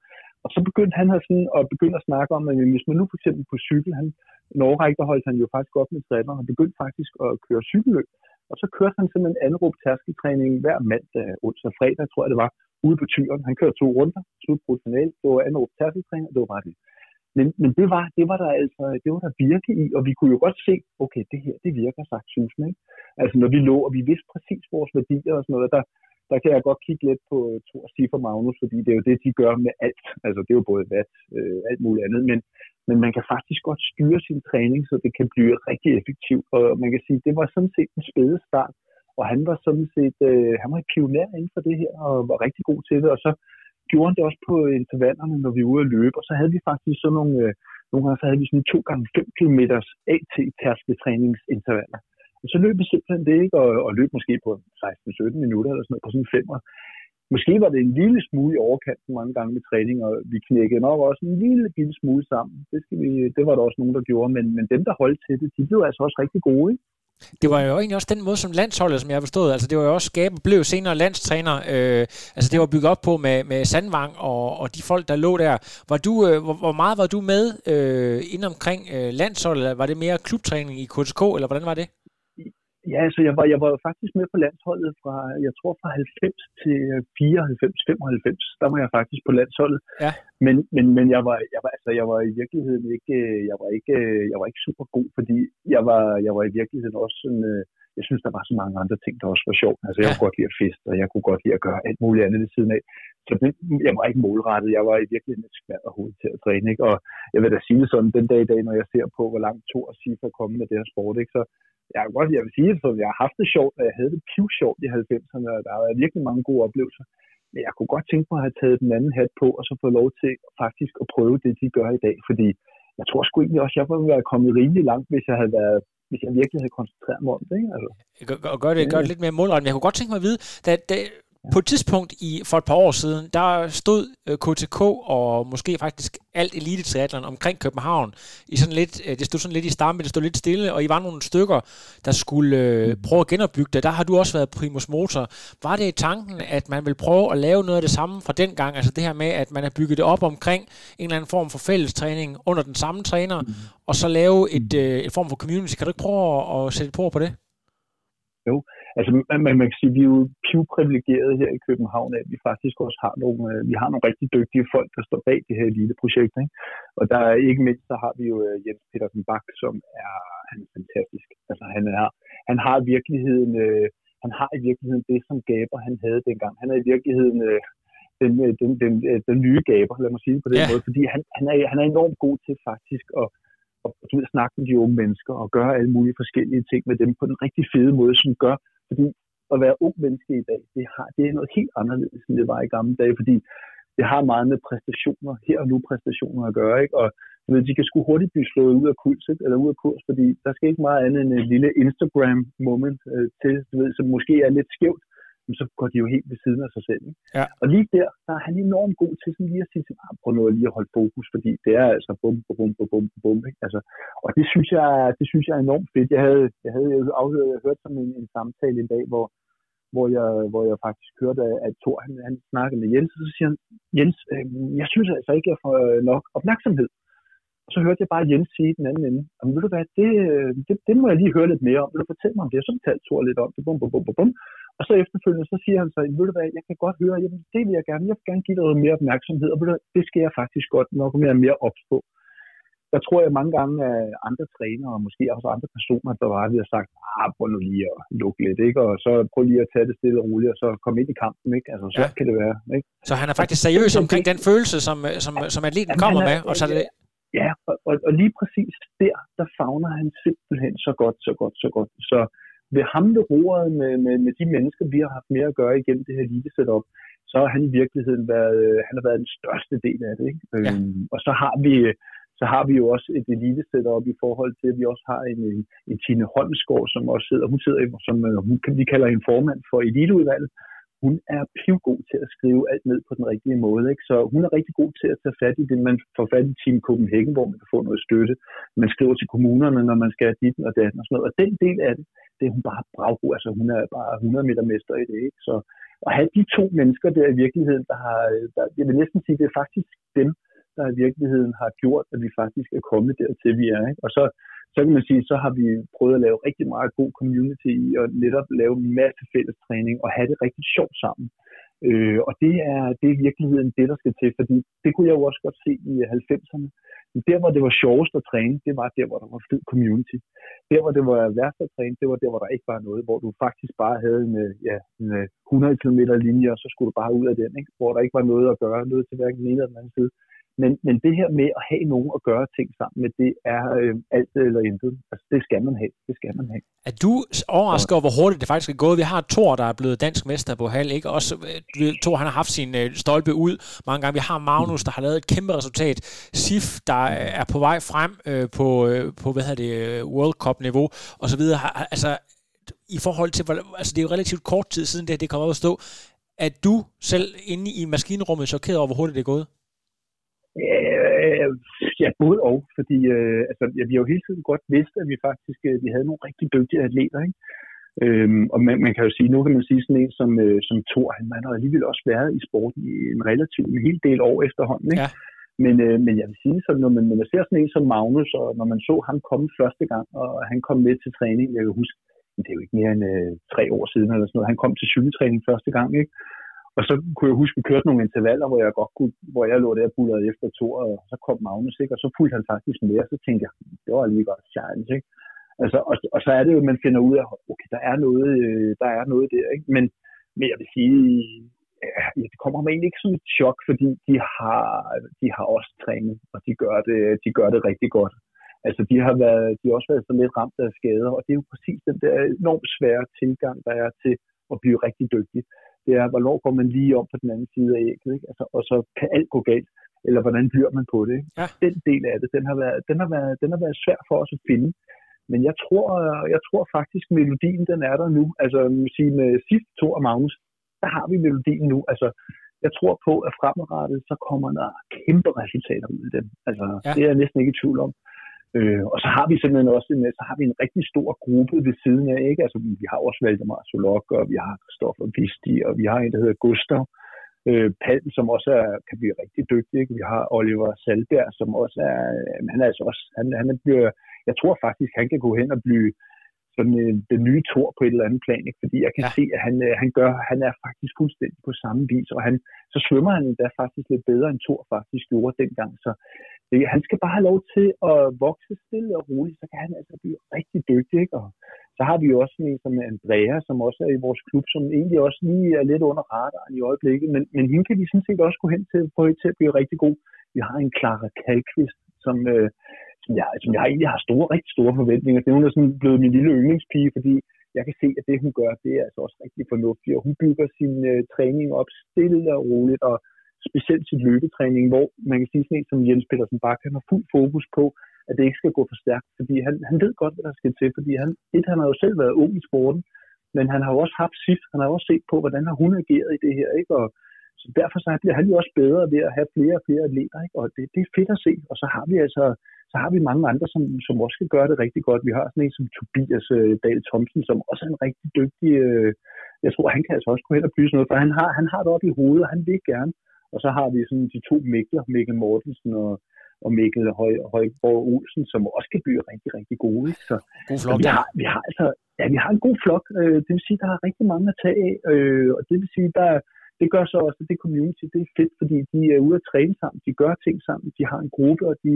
Og så begyndte han at, sådan, at begynde at snakke om, at hvis man nu for eksempel på cykel, han, en årrække, der holdt han jo faktisk op med træner, og begyndte faktisk at køre cykelløb. Og så kørte han simpelthen en anaerob tærskeltræning hver mandag, øh, onsdag og fredag, tror jeg det var, ude på tyren. Han kørte to runder, slut professionelt, det var anaerob tærskeltræning, og det var bare det. Men, men det, var, det var der altså, det var der virke i, og vi kunne jo godt se, okay, det her, det virker sagt susen, ikke? Altså når vi lå, og vi vidste præcis vores værdier og sådan noget, der, der kan jeg godt kigge lidt på øh, Thor Siffer Magnus, fordi det er jo det, de gør med alt. Altså det er jo både vat, øh, alt muligt andet, men, men man kan faktisk godt styre sin træning, så det kan blive rigtig effektivt, og man kan sige, det var sådan set en spæde start, og han var sådan set, øh, han var pioner inden for det her, og var rigtig god til det, og så gjorde han det også på intervallerne, når vi var ude at løbe, og så havde vi faktisk sådan nogle, øh, nogle gange så havde vi sådan 2 gange 5 km at træningsintervaller og så løb vi simpelthen det, ikke? Og, og løb måske på 16-17 minutter eller sådan noget, på sådan en femmer. Måske var det en lille smule i overkanten mange gange med træning, og vi knækkede nok også en lille, lille smule sammen. Det, skal vi, det var der også nogen, der gjorde, men, men dem, der holdt til det, de blev altså også rigtig gode, ikke? Det var jo egentlig også den måde som landsholdet, som jeg forstod. Altså det var jo også Skabe blev senere landstræner. Øh, altså det var bygget op på med, med Sandvang og, og de folk, der lå der. Var du, øh, hvor, hvor meget var du med øh, inden omkring øh, landsholdet? Var det mere klubtræning i KTK, eller hvordan var det? Ja, altså jeg var, jeg var faktisk med på landsholdet fra, jeg tror fra 90 til 94, 95, der var jeg faktisk på landsholdet. Ja. Men, men, men jeg, var, jeg, var, altså, jeg var i virkeligheden ikke, jeg var ikke, jeg var ikke super god, fordi jeg var, jeg var i virkeligheden også sådan, øh, jeg synes, der var så mange andre ting, der også var sjovt. Altså, jeg Ja. kunne godt lide at feste, og jeg kunne godt lide at gøre alt muligt andet ved siden af. Så det, jeg var ikke målrettet. Jeg var i virkeligheden et skvær hoved til at træne. Ikke? Og jeg vil da sige sådan, den dag i dag, når jeg ser på, hvor langt Thor og Sif er kommet med det her sport, ikke? så jeg kan godt, jeg vil sige sådan, jeg har haft det sjovt, og jeg havde det piv sjovt i 90'erne, og der har været virkelig mange gode oplevelser. Men jeg kunne godt tænke mig at have taget den anden hat på, og så få lov til faktisk at prøve det, de gør i dag, fordi jeg tror sgu egentlig også, at jeg ville være kommet rimelig langt, hvis jeg havde været hvis jeg virkelig havde koncentreret mig om det. Ikke? Altså. Gør, gør, det, gør det lidt mere målrettet. Men jeg kunne godt tænke mig at vide, da, da, på et tidspunkt i for et par år siden, der stod KTK øh, og måske faktisk alt elite omkring København i sådan lidt, øh, det stod sådan lidt i stampe, det stod lidt stille, og I var nogle stykker, der skulle øh, mm. prøve at genopbygge det. Der har du også været primus motor. Var det i tanken, at man vil prøve at lave noget af det samme fra den gang, altså det her med, at man har bygget det op omkring en eller anden form for fællestræning under den samme træner, mm. og så lave et, øh, et form for community. Kan du ikke prøve at, at sætte et på på det? Jo, Altså, man, man kan sige, vi er jo pivprivilegerede her i København, at vi faktisk også har nogle, øh, vi har nogle rigtig dygtige folk, der står bag det her lille projekt. Ikke? Og der er ikke mindst, så har vi jo øh, Jens Petersen Bak, som er, han er fantastisk. Altså, han, er, han har i virkeligheden, øh, han har i virkeligheden det, som Gaber han havde dengang. Han er i virkeligheden øh, den, øh, den, den, den, den nye Gaber, lad mig sige det på den ja. måde, fordi han, han, er, han er enormt god til faktisk at og du ved, snakke med de unge mennesker og gøre alle mulige forskellige ting med dem på den rigtig fede måde, som gør, fordi at være ung menneske i dag, det, har, det er noget helt anderledes, end det var i gamle dage, fordi det har meget med præstationer, her og nu præstationer at gøre, ikke? og du ved, de kan sgu hurtigt blive slået ud af kurs, ikke? eller ud af kurs, fordi der skal ikke meget andet end en lille Instagram-moment øh, til, du ved, som måske er lidt skævt, så går de jo helt ved siden af sig selv. Ikke? Ja. Og lige der, der er han enormt god til sådan lige at sige, ah, prøv nu lige at holde fokus, fordi det er altså bum, bum, bum, bum, bum, ikke? Altså, og det synes, jeg, det synes jeg er enormt fedt. Jeg havde, jeg havde afhørt, jeg hørt sådan en, en samtale en dag, hvor, hvor jeg, hvor jeg faktisk hørte, at Thor han, han snakkede med Jens, og så siger han, Jens, øh, jeg synes altså ikke, jeg får nok opmærksomhed. Og så hørte jeg bare Jens sige den anden ende, og ved du hvad, det, det, det, må jeg lige høre lidt mere om. Vil du fortælle mig om det? Og så fortalte Thor lidt om det. Bum, bum, bum, bum, bum. Og så efterfølgende, så siger han så, ved du hvad, jeg kan godt høre, jamen, det vil jeg gerne, jeg vil gerne give dig noget mere opmærksomhed, og det skal jeg faktisk godt nok mere mere ops på. Der tror jeg mange gange, at andre trænere, og måske også andre personer, der var, har sagt, ah, prøv nu lige at lukke lidt, ikke? og så prøv lige at tage det stille og roligt, og så komme ind i kampen, ikke? Altså, så ja. kan det være, ikke? Så han er faktisk seriøs omkring den følelse, som, som, som atleten kommer med, og så er det... Ja, og, og, og lige præcis der, der fagner han simpelthen så godt, så godt, så godt. Så ved ham ved roret med, med, med de mennesker, vi har haft mere at gøre igennem det her lille setup, så har han i virkeligheden været, han har været den største del af det. Ikke? Ja. Øhm, og så har vi så har vi jo også et elite setup i forhold til, at vi også har en, en, Tine Holmsgaard, som også sidder, hun sidder, som hun, vi kalder en formand for eliteudvalget, hun er pivgod til at skrive alt ned på den rigtige måde. Ikke? Så hun er rigtig god til at tage fat i det, man får fat i Team Copenhagen, hvor man kan få noget støtte. Man skriver til kommunerne, når man skal have dit og datten og sådan noget. Og den del af det, det er hun bare braggod. Altså hun er bare 100 meter mester i det. Ikke? Så at have de to mennesker der i virkeligheden, der har, der, jeg vil næsten sige, det er faktisk dem, der i virkeligheden har gjort, at vi faktisk er kommet dertil, vi er. Ikke? Og så så kan man sige, så har vi prøvet at lave rigtig meget god community i og netop lave en masse fælles træning og have det rigtig sjovt sammen. Øh, og det er, det er i virkeligheden det, der skal til, fordi det kunne jeg jo også godt se i 90'erne. Der, hvor det var sjovest at træne, det var der, hvor der var fed community. Der, hvor det var værst at træne, det var der, hvor der ikke var noget, hvor du faktisk bare havde en, ja, en øh, 100 km linje, og så skulle du bare ud af den, ikke? hvor der ikke var noget at gøre, noget til hverken den ene eller den anden side. Men, men det her med at have nogen at gøre ting sammen med, det er øh, alt eller intet. Altså, det skal man have. Det skal man have. Er du overrasket over, hvor hurtigt det faktisk er gået? Vi har Thor, der er blevet dansk mester på halv, ikke? Også, øh, Thor, han har haft sin øh, stolpe ud mange gange. Vi har Magnus, der har lavet et kæmpe resultat. Sif, der øh, er på vej frem øh, på, øh, på hvad hedder det, øh, World Cup-niveau, og så videre. Altså, i forhold til, altså det er jo relativt kort tid siden det, det kommer op at stå. Er du selv inde i maskinrummet chokeret over, hvor hurtigt det er gået? Ja, både og, fordi øh, altså, ja, vi har jo hele tiden godt vidst, at vi faktisk øh, vi havde nogle rigtig dygtige atleter, ikke? Øhm, og man, man kan jo sige, nu kan man sige sådan en som, øh, som Thor, han, han har alligevel også været i sporten i en relativt en hel del år efterhånden, ikke? Ja. Men, øh, men jeg vil sige, så når man, når man ser sådan en som Magnus, og når man så ham komme første gang, og han kom med til træning, jeg kan huske, det er jo ikke mere end øh, tre år siden eller sådan noget, han kom til cykeltræning første gang, ikke? Og så kunne jeg huske, at vi kørte nogle intervaller, hvor jeg godt kunne, hvor jeg lå der bullerede efter to, og så kom Magnus, ikke? og så fulgte han faktisk med, og så tænkte jeg, hmm, det var lige godt chance, ikke? Altså, og, og, så er det jo, at man finder ud af, okay, der er noget, øh, der er noget der, ikke? Men, men jeg vil sige, ja, det kommer mig egentlig ikke som et chok, fordi de har, de har også trænet, og de gør det, de gør det rigtig godt. Altså, de har, været, de har også været så lidt ramt af skader, og det er jo præcis den der enormt svære tilgang, der er til at blive rigtig dygtig det er, hvornår går man lige om på den anden side af ægget, ikke? Altså, og så kan alt gå galt. eller hvordan bliver man på det. Ja. Den del af det, den har, været, den, har været, den har været svær for os at finde. Men jeg tror, jeg tror faktisk, at melodien den er der nu. Altså sige, med sidste to af Magnus, der har vi melodien nu. Altså, jeg tror på, at fremadrettet, så kommer der kæmpe resultater ud af dem. Altså, ja. det er jeg næsten ikke i tvivl om. Øh, og så har vi simpelthen også en, så har vi en rigtig stor gruppe ved siden af, ikke? Altså, vi har også Valdemar Solok, og vi har Kristoffer Visti, og vi har en, der hedder Gustav øh, Palm, som også er, kan blive rigtig dygtig. Ikke? Vi har Oliver Salberg, som også er, han er altså også, han, han bliver, jeg tror faktisk, han kan gå hen og blive sådan øh, den nye tor på et eller andet plan, ikke? fordi jeg kan Ja. se, at han, øh, han, gør, han er faktisk fuldstændig på samme vis, og han, så svømmer han endda faktisk lidt bedre end Thor faktisk gjorde dengang, så det, han skal bare have lov til at vokse stille og roligt, så kan han altså blive rigtig dygtig, ikke? og så har vi jo også en som Andrea, som også er i vores klub, som egentlig også lige er lidt under radaren i øjeblikket, men, men hende kan vi sådan set også gå hen til, få til at blive rigtig god. Vi har en Clara Kalkvist, som, øh, som, jeg, som jeg egentlig har store, rigtig store forventninger til. Hun er sådan blevet min lille yndlingspige, fordi jeg kan se, at det, hun gør, det er altså også rigtig fornuftigt, og hun bygger sin øh, træning op stille og roligt, og specielt sit løbetræning, hvor man kan sige sådan en som Jens Petersen Bakke, han har fuld fokus på, at det ikke skal gå for stærkt, fordi han, han ved godt, hvad der skal til, fordi han, et, han har jo selv været ung i sporten, men han har jo også haft sit, han har jo også set på, hvordan har hun ageret i det her, ikke? Og, så derfor så bliver han jo også bedre ved at have flere og flere atleter, ikke? og det, det er fedt at se, og så har vi altså så har vi mange andre, som, som også skal gøre det rigtig godt. Vi har sådan en som Tobias øh, Dahl Thomsen, som også er en rigtig dygtig, øh, jeg tror, han kan altså også gå hen og blive sådan noget, for han har, han har det oppe i hovedet, og han vil gerne. Og så har vi sådan de to Mikler, Mikkel Mortensen og, og Mikkel Høj, Højborg Olsen, som også kan blive rigtig, rigtig gode. Så, God så flok vi, der. har, vi har altså, ja, vi har en god flok. Øh, det vil sige, der er rigtig mange at tage af, øh, og det vil sige, der er, det gør så også, at det community, det er fedt, fordi de er ude at træne sammen, de gør ting sammen, de har en gruppe, og de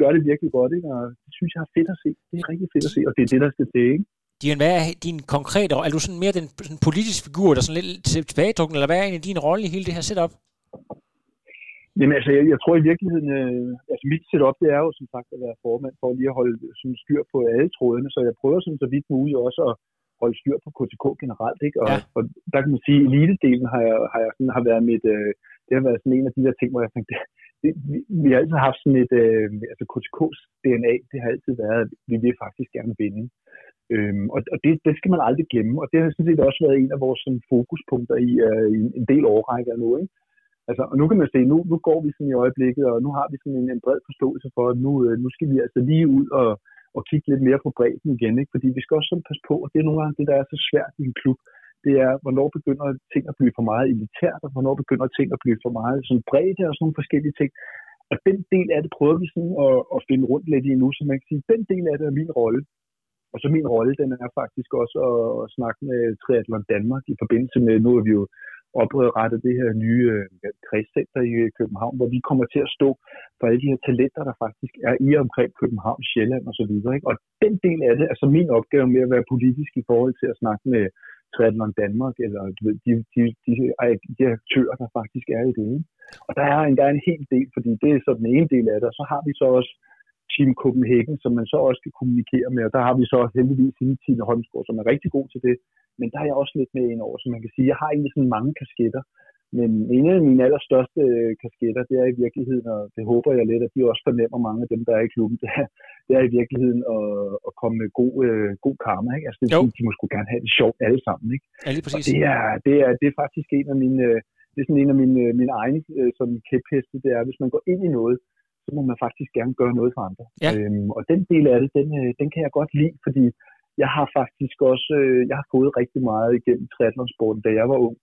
gør det virkelig godt, ikke? og det synes jeg er fedt at se. Det er rigtig fedt at se, og det er det, der skal til. Ikke? Dion, hvad er din konkrete? Er du sådan mere den sådan politiske figur, der er sådan lidt tilbagetrukken, eller hvad er egentlig din rolle i hele det her setup? Jamen altså, jeg, jeg tror i virkeligheden, øh, altså mit setup, det er jo som sagt at være formand for lige at holde sådan styr på alle trådene, så jeg prøver sådan så vidt muligt også at holde styr på KTK generelt, ikke? Og, Ja. ja. og der kan man sige, at elite-delen har, jeg, har, jeg sådan, har været mit, øh, det har været sådan en af de der ting, hvor jeg tænkte, det, vi, vi har altid haft sådan et, øh, altså KTK's DNA, det har altid været, at vi vil faktisk gerne vinde. Øhm, og og det, det skal man aldrig glemme, og det har sådan set også været en af vores sådan, fokuspunkter i, øh, i en del årrækker nu, ikke? Altså, og nu kan man se, nu, nu går vi sådan i øjeblikket, og nu har vi sådan en, en bred forståelse for, at nu, øh, nu skal vi altså lige ud og, og kigge lidt mere på bredden igen, ikke? fordi vi skal også sådan passe på, og det er nogle gange det, der er så svært i en klub, det er, hvornår begynder ting at blive for meget elitært, og hvornår begynder ting at blive for meget sådan bredde og sådan nogle forskellige ting. Og den del af det prøver vi sådan at, at finde rundt lidt i nu, så man kan sige, den del af det er min rolle. Og så min rolle, den er faktisk også at, at snakke med Triathlon Danmark i forbindelse med, nu er vi jo oprettet det her nye øh, kredscenter i København, hvor vi kommer til at stå for alle de her talenter, der faktisk er i omkring København, Sjælland og så videre. Ikke? Og den del af det, altså min opgave med at være politisk i forhold til at snakke med Triathlon Danmark, eller du ved, de, de, de, de aktører, der faktisk er i det. Ikke? Og der er, en, der er en hel del, fordi det er så den ene del af det, og så har vi så også Team Copenhagen, som man så også skal kommunikere med, og der har vi så heldigvis hende Tine Holmsgaard, som er rigtig god til det, men der er jeg også lidt med ind over, så man kan sige, jeg har egentlig sådan mange kasketter, men en af mine allerstørste øh, kasketter, det er i virkeligheden, og det håber jeg lidt, at de også fornemmer mange af dem, der er i klubben, det er, det er i virkeligheden at, at komme med god, øh, god karma. Ikke? Altså, det vil sige, de må sgu gerne have det sjovt alle sammen. Ikke? Ja, lige Og præcis. det er, det, er, det er faktisk en af mine, øh, det er sådan en af mine, øh, mine egne som kæpheste, det er, hvis man går ind i noget, så må man faktisk gerne gøre noget for andre. Ja. Øhm, og den del af det, den, den kan jeg godt lide, fordi jeg har faktisk også, jeg har fået rigtig meget igennem triathlonsporten, da jeg var ung.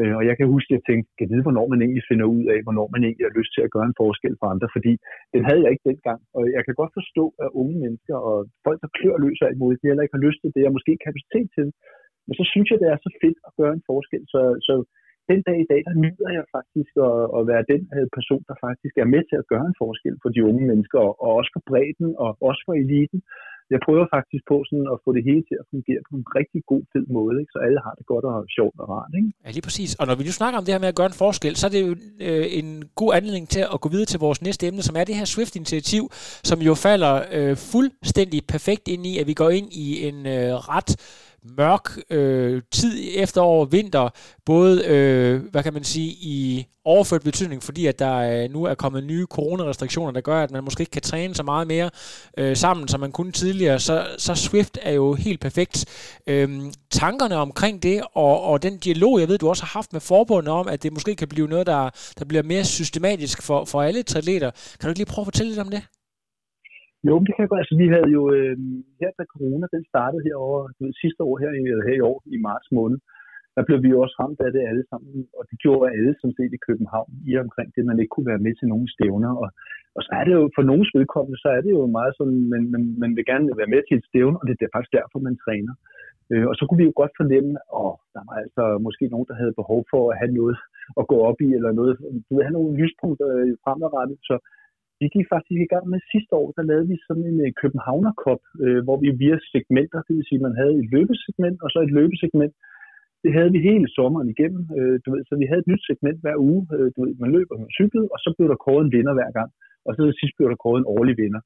Øh, og jeg kan huske, at jeg tænkte, kan jeg vide, hvornår man egentlig finder ud af, hvornår man egentlig har lyst til at gøre en forskel for andre, fordi den havde jeg ikke dengang. Og jeg kan godt forstå, at unge mennesker og folk, der klør løs af alt muligt, de heller ikke har lyst til det, og måske kapacitet til. Men så synes jeg, det er så fedt at gøre en forskel. Så, så den dag i dag, der nyder jeg faktisk at, at være den øh, person, der faktisk er med til at gøre en forskel for de unge mennesker, og, og også for bredden, og også for eliten. Jeg prøver faktisk på sådan at få det hele til at fungere på en rigtig god, fed måde, ikke? så alle har det godt og sjovt og rart. Ikke? Ja, lige præcis. Og når vi nu snakker om det her med at gøre en forskel, så er det jo øh, en god anledning til at gå videre til vores næste emne, som er det her Swift-initiativ, som jo falder øh, fuldstændig perfekt ind i, at vi går ind i en øh, ret mørk øh, tid efterår vinter, både, øh, hvad kan man sige, i overført betydning, fordi at der øh, nu er kommet nye coronarestriktioner, der gør, at man måske ikke kan træne så meget mere øh, sammen, som man kunne tidligere, så, så Swift er jo helt perfekt. Øh, tankerne omkring det, og, og den dialog, jeg ved, du også har haft med forbundet om, at det måske kan blive noget, der, der bliver mere systematisk for, for alle atleter. Kan du ikke lige prøve at fortælle lidt om det? Jo, det kan jeg godt. Altså, vi havde jo øh, her da corona, den startede herovre ved, sidste år her, her i år, i marts måned, der blev vi jo også ramt af det alle sammen, og det gjorde alle som set i København i omkring det, man ikke kunne være med til nogle stævner. Og, og så er det jo, for nogens vedkommende, så er det jo meget sådan, man, man, man vil gerne være med til et stævne, og det er faktisk derfor, man træner. Øh, og så kunne vi jo godt fornemme, at der var altså måske nogen, der havde behov for at have noget at gå op i, eller noget, du ved, have nogle lyspunkter øh, fremadrettet. Så vi gik faktisk i gang med sidste år, der lavede vi sådan en øh, Københavner Cup, øh, hvor vi via segmenter, det vil sige, at man havde et løbesegment og så et løbesegment. Det havde vi hele sommeren igennem, Øh, du ved, så vi havde et nyt segment hver uge. Øh, du ved, man løber med man og så blev der kåret en vinder hver gang. Og så sidst blev der kåret en årlig vinder.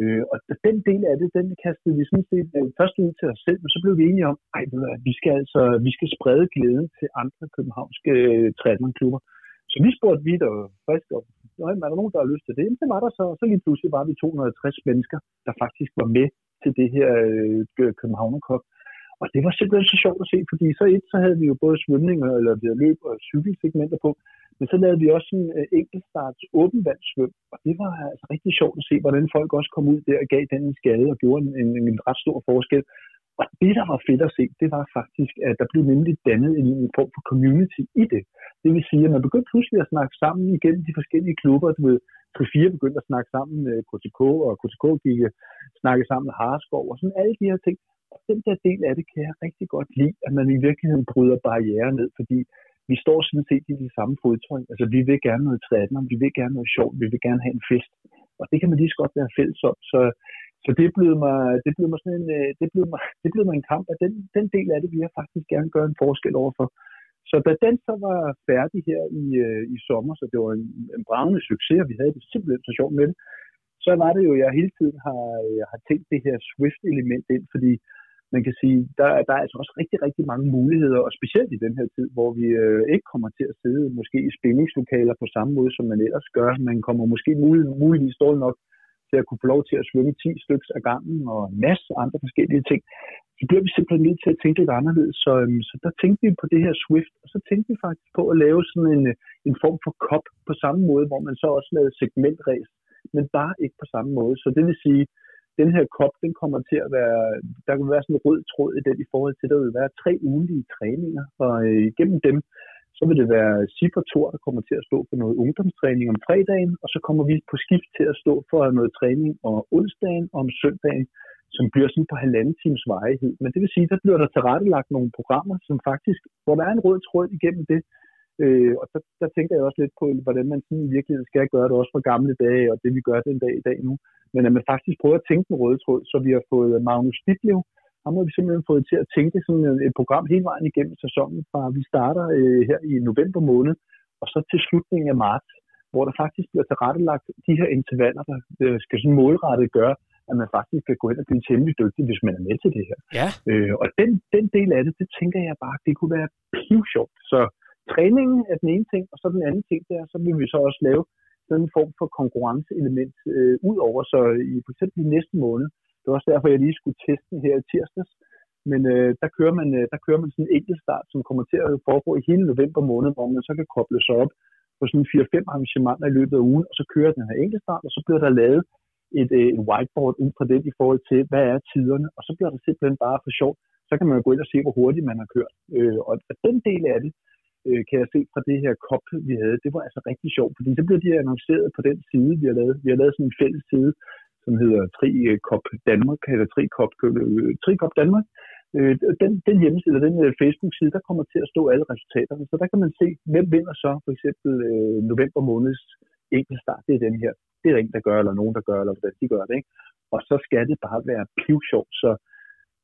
Øh, og den del af det, den kastede vi sådan set øh, først ud til os selv, men så blev vi enige om, at vi skal altså vi skal sprede glæden til andre københavnske øh, triathlonklubber. Så vi spurgte vidt og frisk og er der nogen, der har lyst til det? Jamen, det var der så, og så lige pludselig var vi 260 mennesker, der faktisk var med til det her øh, Københavnerkop. Og det var simpelthen så sjovt at se, fordi så et, så havde vi jo både svømning eller løb og cykelsegmenter på, men så lavede vi også en øh, enkeltstarts åbenvandssvøm, og det var altså rigtig sjovt at se, hvordan folk også kom ud der og gav den en skade og gjorde en, en, en ret stor forskel. Og det, der var fedt at se, det var faktisk, at der blev nemlig dannet en, en form for community i det. Det vil sige, at man begyndte pludselig at snakke sammen igennem de forskellige klubber. Du ved, 3-4 begyndte at snakke sammen med KTK, og KTK gik øh, snakke sammen med Harskov, og sådan alle de her ting. Og den der del af det kan jeg rigtig godt lide, at man i virkeligheden bryder barriere ned, fordi vi står sådan set i de samme fodtøj. Altså, vi vil gerne noget træning, vi vil gerne noget sjovt, vi vil gerne have en fest. Og det kan man lige så godt være fælles om. Så så det blev mig, det blev mig sådan en, øh, det blev mig, det blev mig en kamp, og den, den del af det vil jeg faktisk gerne gøre en forskel overfor. Så da den så var færdig her i, øh, i sommer, så det var en, en bravende succes, og vi havde det simpelthen så sjovt med det, så var det jo, at jeg hele tiden har, jeg har tænkt det her Swift-element ind, fordi man kan sige, der, der er altså også rigtig, rigtig mange muligheder, og specielt i den her tid, hvor vi øh, ikke kommer til at sidde måske i spændingslokaler på samme måde, som man ellers gør. Man kommer måske mulig, muligvis dårligt nok til at kunne få lov til at svømme 10 stykker af gangen og en masse andre forskellige ting, så bliver vi simpelthen nødt til at tænke lidt anderledes. Så, øhm, så der tænkte vi på det her Swift, og så tænkte vi faktisk på at lave sådan en, øh, en form for kop på samme måde, hvor man så også lavede segmentræs, men bare ikke på samme måde. Så det vil sige, den her kop, den kommer til at være, der kan være sådan en rød tråd i den i forhold til, at der vil være tre ugenlige træninger, og øh, igennem dem, så vil det være Sipper Thor, der kommer til at stå for noget ungdomstræning om fredagen, og så kommer vi på skift til at stå for noget træning om onsdagen og om søndagen, som bliver sådan på halvanden times vejhed. Men det vil sige, der bliver der tilrettelagt nogle programmer, som faktisk, hvor der er en rød tråd igennem det, Øh, og der, der tænker jeg også lidt på, hvordan man sådan i virkeligheden skal gøre det også fra gamle dage, og det vi gør den dag i dag nu. Men at man faktisk prøver at tænke den røde tråd, så vi har fået Magnus Ditlev, ham har vi simpelthen fået til at tænke sådan et program hele vejen igennem sæsonen, fra vi starter øh, her i november måned, og så til slutningen af marts, hvor der faktisk bliver tilrettelagt de her intervaller, der øh, skal sådan målrettet gøre, at man faktisk kan gå hen og blive temmelig dygtig, hvis man er med til det her. Ja. Øh, og den, den del af det, det tænker jeg bare, det kunne være sjovt. Så træningen er den ene ting, og så den anden ting der, så vil vi så også lave sådan en form for konkurrenceelement øh, ud over. Så i for eksempel i næste måned, det var også derfor, jeg lige skulle teste den her i tirsdags. Men øh, der, kører man, øh, der kører man sådan en enkeltstart, som kommer til at foregå i hele november måned, hvor man så kan koble sig op på sådan 4-5 arrangementer i løbet af ugen, og så kører den her enkeltstart, og så bliver der lavet et, øh, et whiteboard ud fra det i forhold til, hvad er tiderne, og så bliver det simpelthen bare for sjovt. Så kan man jo gå ind og se, hvor hurtigt man har kørt. Øh, og den del af det, øh, kan jeg se fra det her kop, vi havde, det var altså rigtig sjovt, fordi så blev de annonceret på den side, vi har lavet. Vi har lavet sådan en fælles side, som hedder Trikop øh, Danmark, eller Trikop, øh, Trikop Danmark. Øh, den, den hjemmeside, den øh, Facebook-side, der kommer til at stå alle resultaterne. Så der kan man se, hvem vinder så for eksempel november måneds enkeltstart. Det er den her. Det er der en, der gør, eller nogen, der gør, eller hvordan de gør det. Ikke? Og så skal det bare være pivsjovt. Så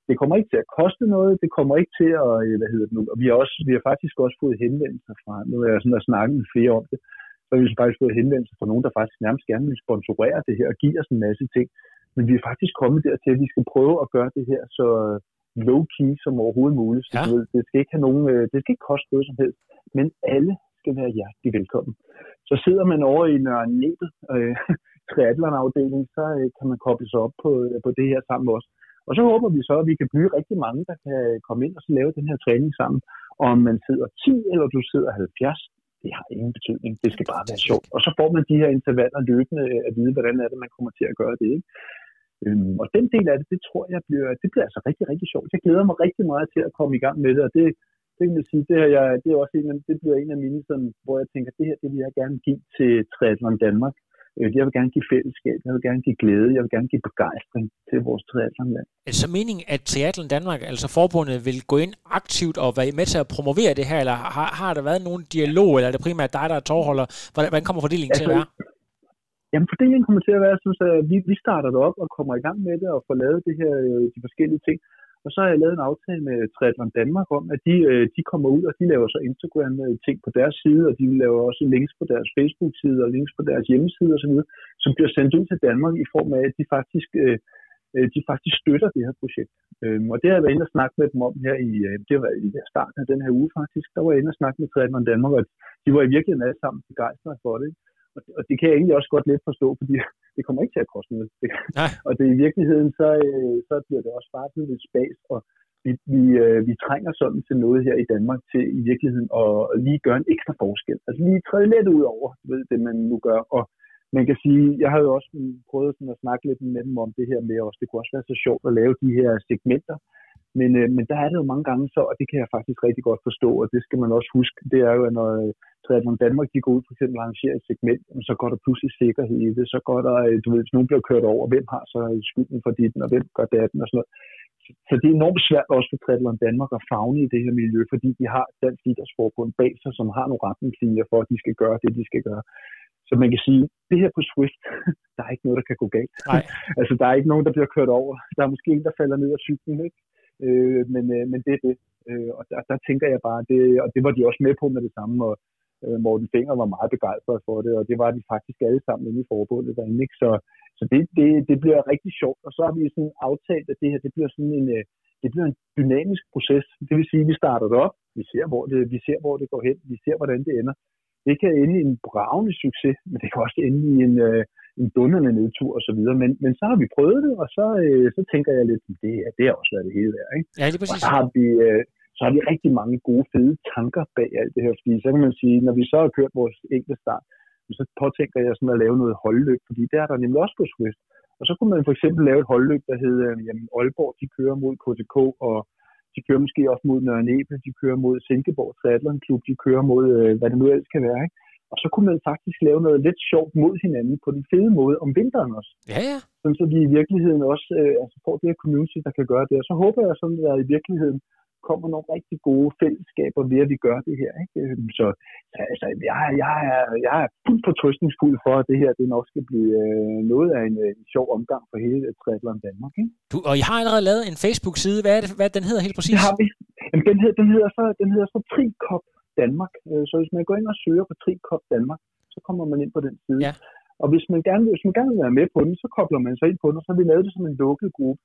det kommer ikke til at koste noget, det kommer ikke til at, hvad hedder det nu, og vi har, også, vi har faktisk også fået henvendelser fra, nu er jeg sådan at snakke med flere om det, så har vi faktisk fået henvendelser fra nogen, der faktisk nærmest gerne vil sponsorere det her og give os en masse ting. Men vi er faktisk kommet dertil, at vi skal prøve at gøre det her så, low-key som overhovedet muligt. Så Ja. ved, det skal ikke have nogen, øh, det skal ikke koste noget som helst, men alle skal være hjertelig velkommen. Så sidder man over i Nørre Nebel, øh, triathlon-afdeling, så øh, kan man koble sig op på, øh, på det her sammen med os. Og så håber vi så, at vi kan blive rigtig mange, der kan komme ind og så lave den her træning sammen. Og om man sidder 10 eller du sidder 70, det har ingen betydning. Det skal bare være sjovt. Og så får man de her intervaller løbende øh, at vide, hvordan er det, man kommer til at gøre det. Ikke? Øhm, og den del af det, det tror jeg bliver, det bliver altså rigtig, rigtig sjovt. Jeg glæder mig rigtig meget til at komme i gang med det, og det, det kan man sige, det, er jeg, det er også en af, det bliver en af mine, sådan, hvor jeg tænker, det her, det vil jeg gerne give til Triathlon Danmark. Øh, Jeg vil gerne give fællesskab, jeg vil gerne give glæde, jeg vil gerne give begejstring til vores triathlonland. Så meningen, at Triathlon Danmark, altså forbundet, vil gå ind aktivt og være med til at promovere det her, eller har, har der været nogen dialog, eller er det primært dig, der er tovholder? Hvordan, hvordan kommer fordelingen til at være? Jamen, fordelingen kommer til at være, sådan, at vi, vi starter det op og kommer i gang med det og får lavet det her, øh, de forskellige ting. Og så har jeg lavet en aftale med Triathlon Danmark om, at de, øh, de kommer ud, og de laver så Instagram-ting på deres side, og de laver også links på deres Facebook-side og links på deres hjemmeside osv., som bliver sendt ud til Danmark i form af, at de faktisk, øh, øh, de faktisk støtter det her projekt. Øhm, og det har jeg været inde og snakke med dem om her i, øh, det var i starten af den her uge faktisk. Der var jeg inde og snakke med Triathlon Danmark, og de var i virkeligheden alle sammen begejstrede for det. Og, og det kan jeg egentlig også godt lidt forstå, fordi det kommer ikke til at koste noget. Nej. og det i virkeligheden, så, øh, så bliver det også bare sådan lidt spas, og vi, vi, øh, vi trænger sådan til noget her i Danmark til i virkeligheden at lige gøre en ekstra forskel. Altså lige træde lidt ud over ved det, man nu gør. Og man kan sige, jeg har jo også prøvet sådan at snakke lidt med dem om det her med os. Det kunne også være så sjovt at lave de her segmenter. Men, øh, men der er det jo mange gange så, og det kan jeg faktisk rigtig godt forstå, og det skal man også huske, det er jo, at når øh, Triathlon Danmark de går ud for eksempel og arrangerer et segment, så går der pludselig sikkerhed i det, så går der, øh, du ved, hvis nogen bliver kørt over, hvem har så skylden for dit, og hvem gør datten og sådan noget. Så- det er enormt svært også for Triathlon Danmark at fagne i det her miljø, fordi de har dansk idrætsforbund bag sig, som har nogle retningslinjer for, at de skal gøre det, de skal gøre. Så man kan sige, det her på Swift, der er ikke noget, der kan gå galt. Nej. altså, der er ikke nogen, der bliver kørt over. Der er måske en, der falder ned af cyklen, ikke? Øh, men, øh, men det er det. Øh, og der, der tænker jeg bare, det, og det var de også med på med det samme, og øh, Morten Finger var meget begejstret for det, og det var de faktisk alle sammen inde i forbundet derinde. Ikke? Så, så det, det, det bliver rigtig sjovt, og så har vi sådan aftalt, at det her det bliver sådan en, øh, det bliver en dynamisk proces. Det vil sige, at vi starter det op, vi ser, hvor det, vi ser, hvor det går hen, vi ser, hvordan det ender. Det kan ende i en bravende succes, men det kan også ende i en, øh, en dundrende nedtur osv. Men, men så har vi prøvet det, og så, øh, så tænker jeg lidt, det, er- det har også været det hele værd. Ikke? Ja, lige Og præcis. så har vi, øh, så har vi rigtig mange gode, fede tanker bag alt det her. Fordi så kan man sige, når vi så har kørt vores enkelte start, så påtænker jeg sådan at lave noget holdløb, fordi det er der nemlig også på Swift. Og så kunne man for eksempel lave et holdløb, der hedder, jamen Aalborg, de kører mod KTK, og de kører måske også mod Nørre Nebel, de kører mod Silkeborg Triathlon Klub, de kører mod, øh, hvad det nu ellers kan være. Ikke? Og så kunne man faktisk lave noget lidt sjovt mod hinanden på den fede måde om vinteren også. Ja, ja. Sådan så vi i virkeligheden også øh, altså får det her community, der kan gøre det. Og så håber jeg sådan, at der i virkeligheden kommer nogle rigtig gode fællesskaber ved, at vi gør det her. Ikke? Øhm, Så så altså, jeg, jeg, er, jeg er fuldt fortrøstningsfuld for, at det her det nok skal blive øh, noget af en, øh, en sjov omgang for hele Triathlon Danmark. Ikke? Du, og I har allerede lavet en Facebook-side. Hvad, er det, hvad den hedder helt præcis? Det har vi. Jamen, den, hedder, den, hedder så, den hedder så Trikop Danmark. Øh, Så hvis man går ind og søger på Trikop Danmark, så kommer man ind på den side. Ja. Og hvis man, gerne, hvis man gerne vil være med på den, så kobler man sig ind på den, og så har vi lavet det som en lukket gruppe.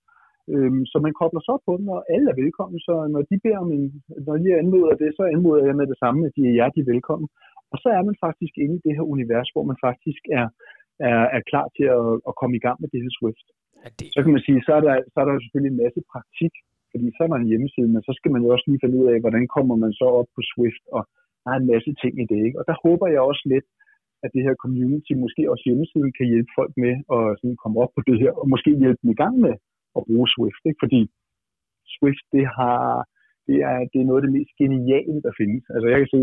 Øhm, så man kobler så op på den, og alle er velkommen. Så når de beder om en, når de anmoder det, så anmoder jeg med det samme, at de er hjertelig velkommen. Og så er man faktisk inde i det her univers, hvor man faktisk er, er, er klar til at, at komme i gang med det her Swift Ja, det, så kan man sige, så er der, så er der jo selvfølgelig en masse praktik, fordi så er der en hjemmeside, men så skal man jo også lige finde ud af, hvordan kommer man så op på Swift, og der er en masse ting i det. Ikke? Og der håber jeg også lidt, at det her community, måske også hjemmesiden, kan hjælpe folk med at sådan komme op på det her, og måske hjælpe dem i gang med at bruge Swift. Ikke? Fordi Swift, det, har, det, er, det er noget af det mest geniale, der findes. Altså jeg kan se,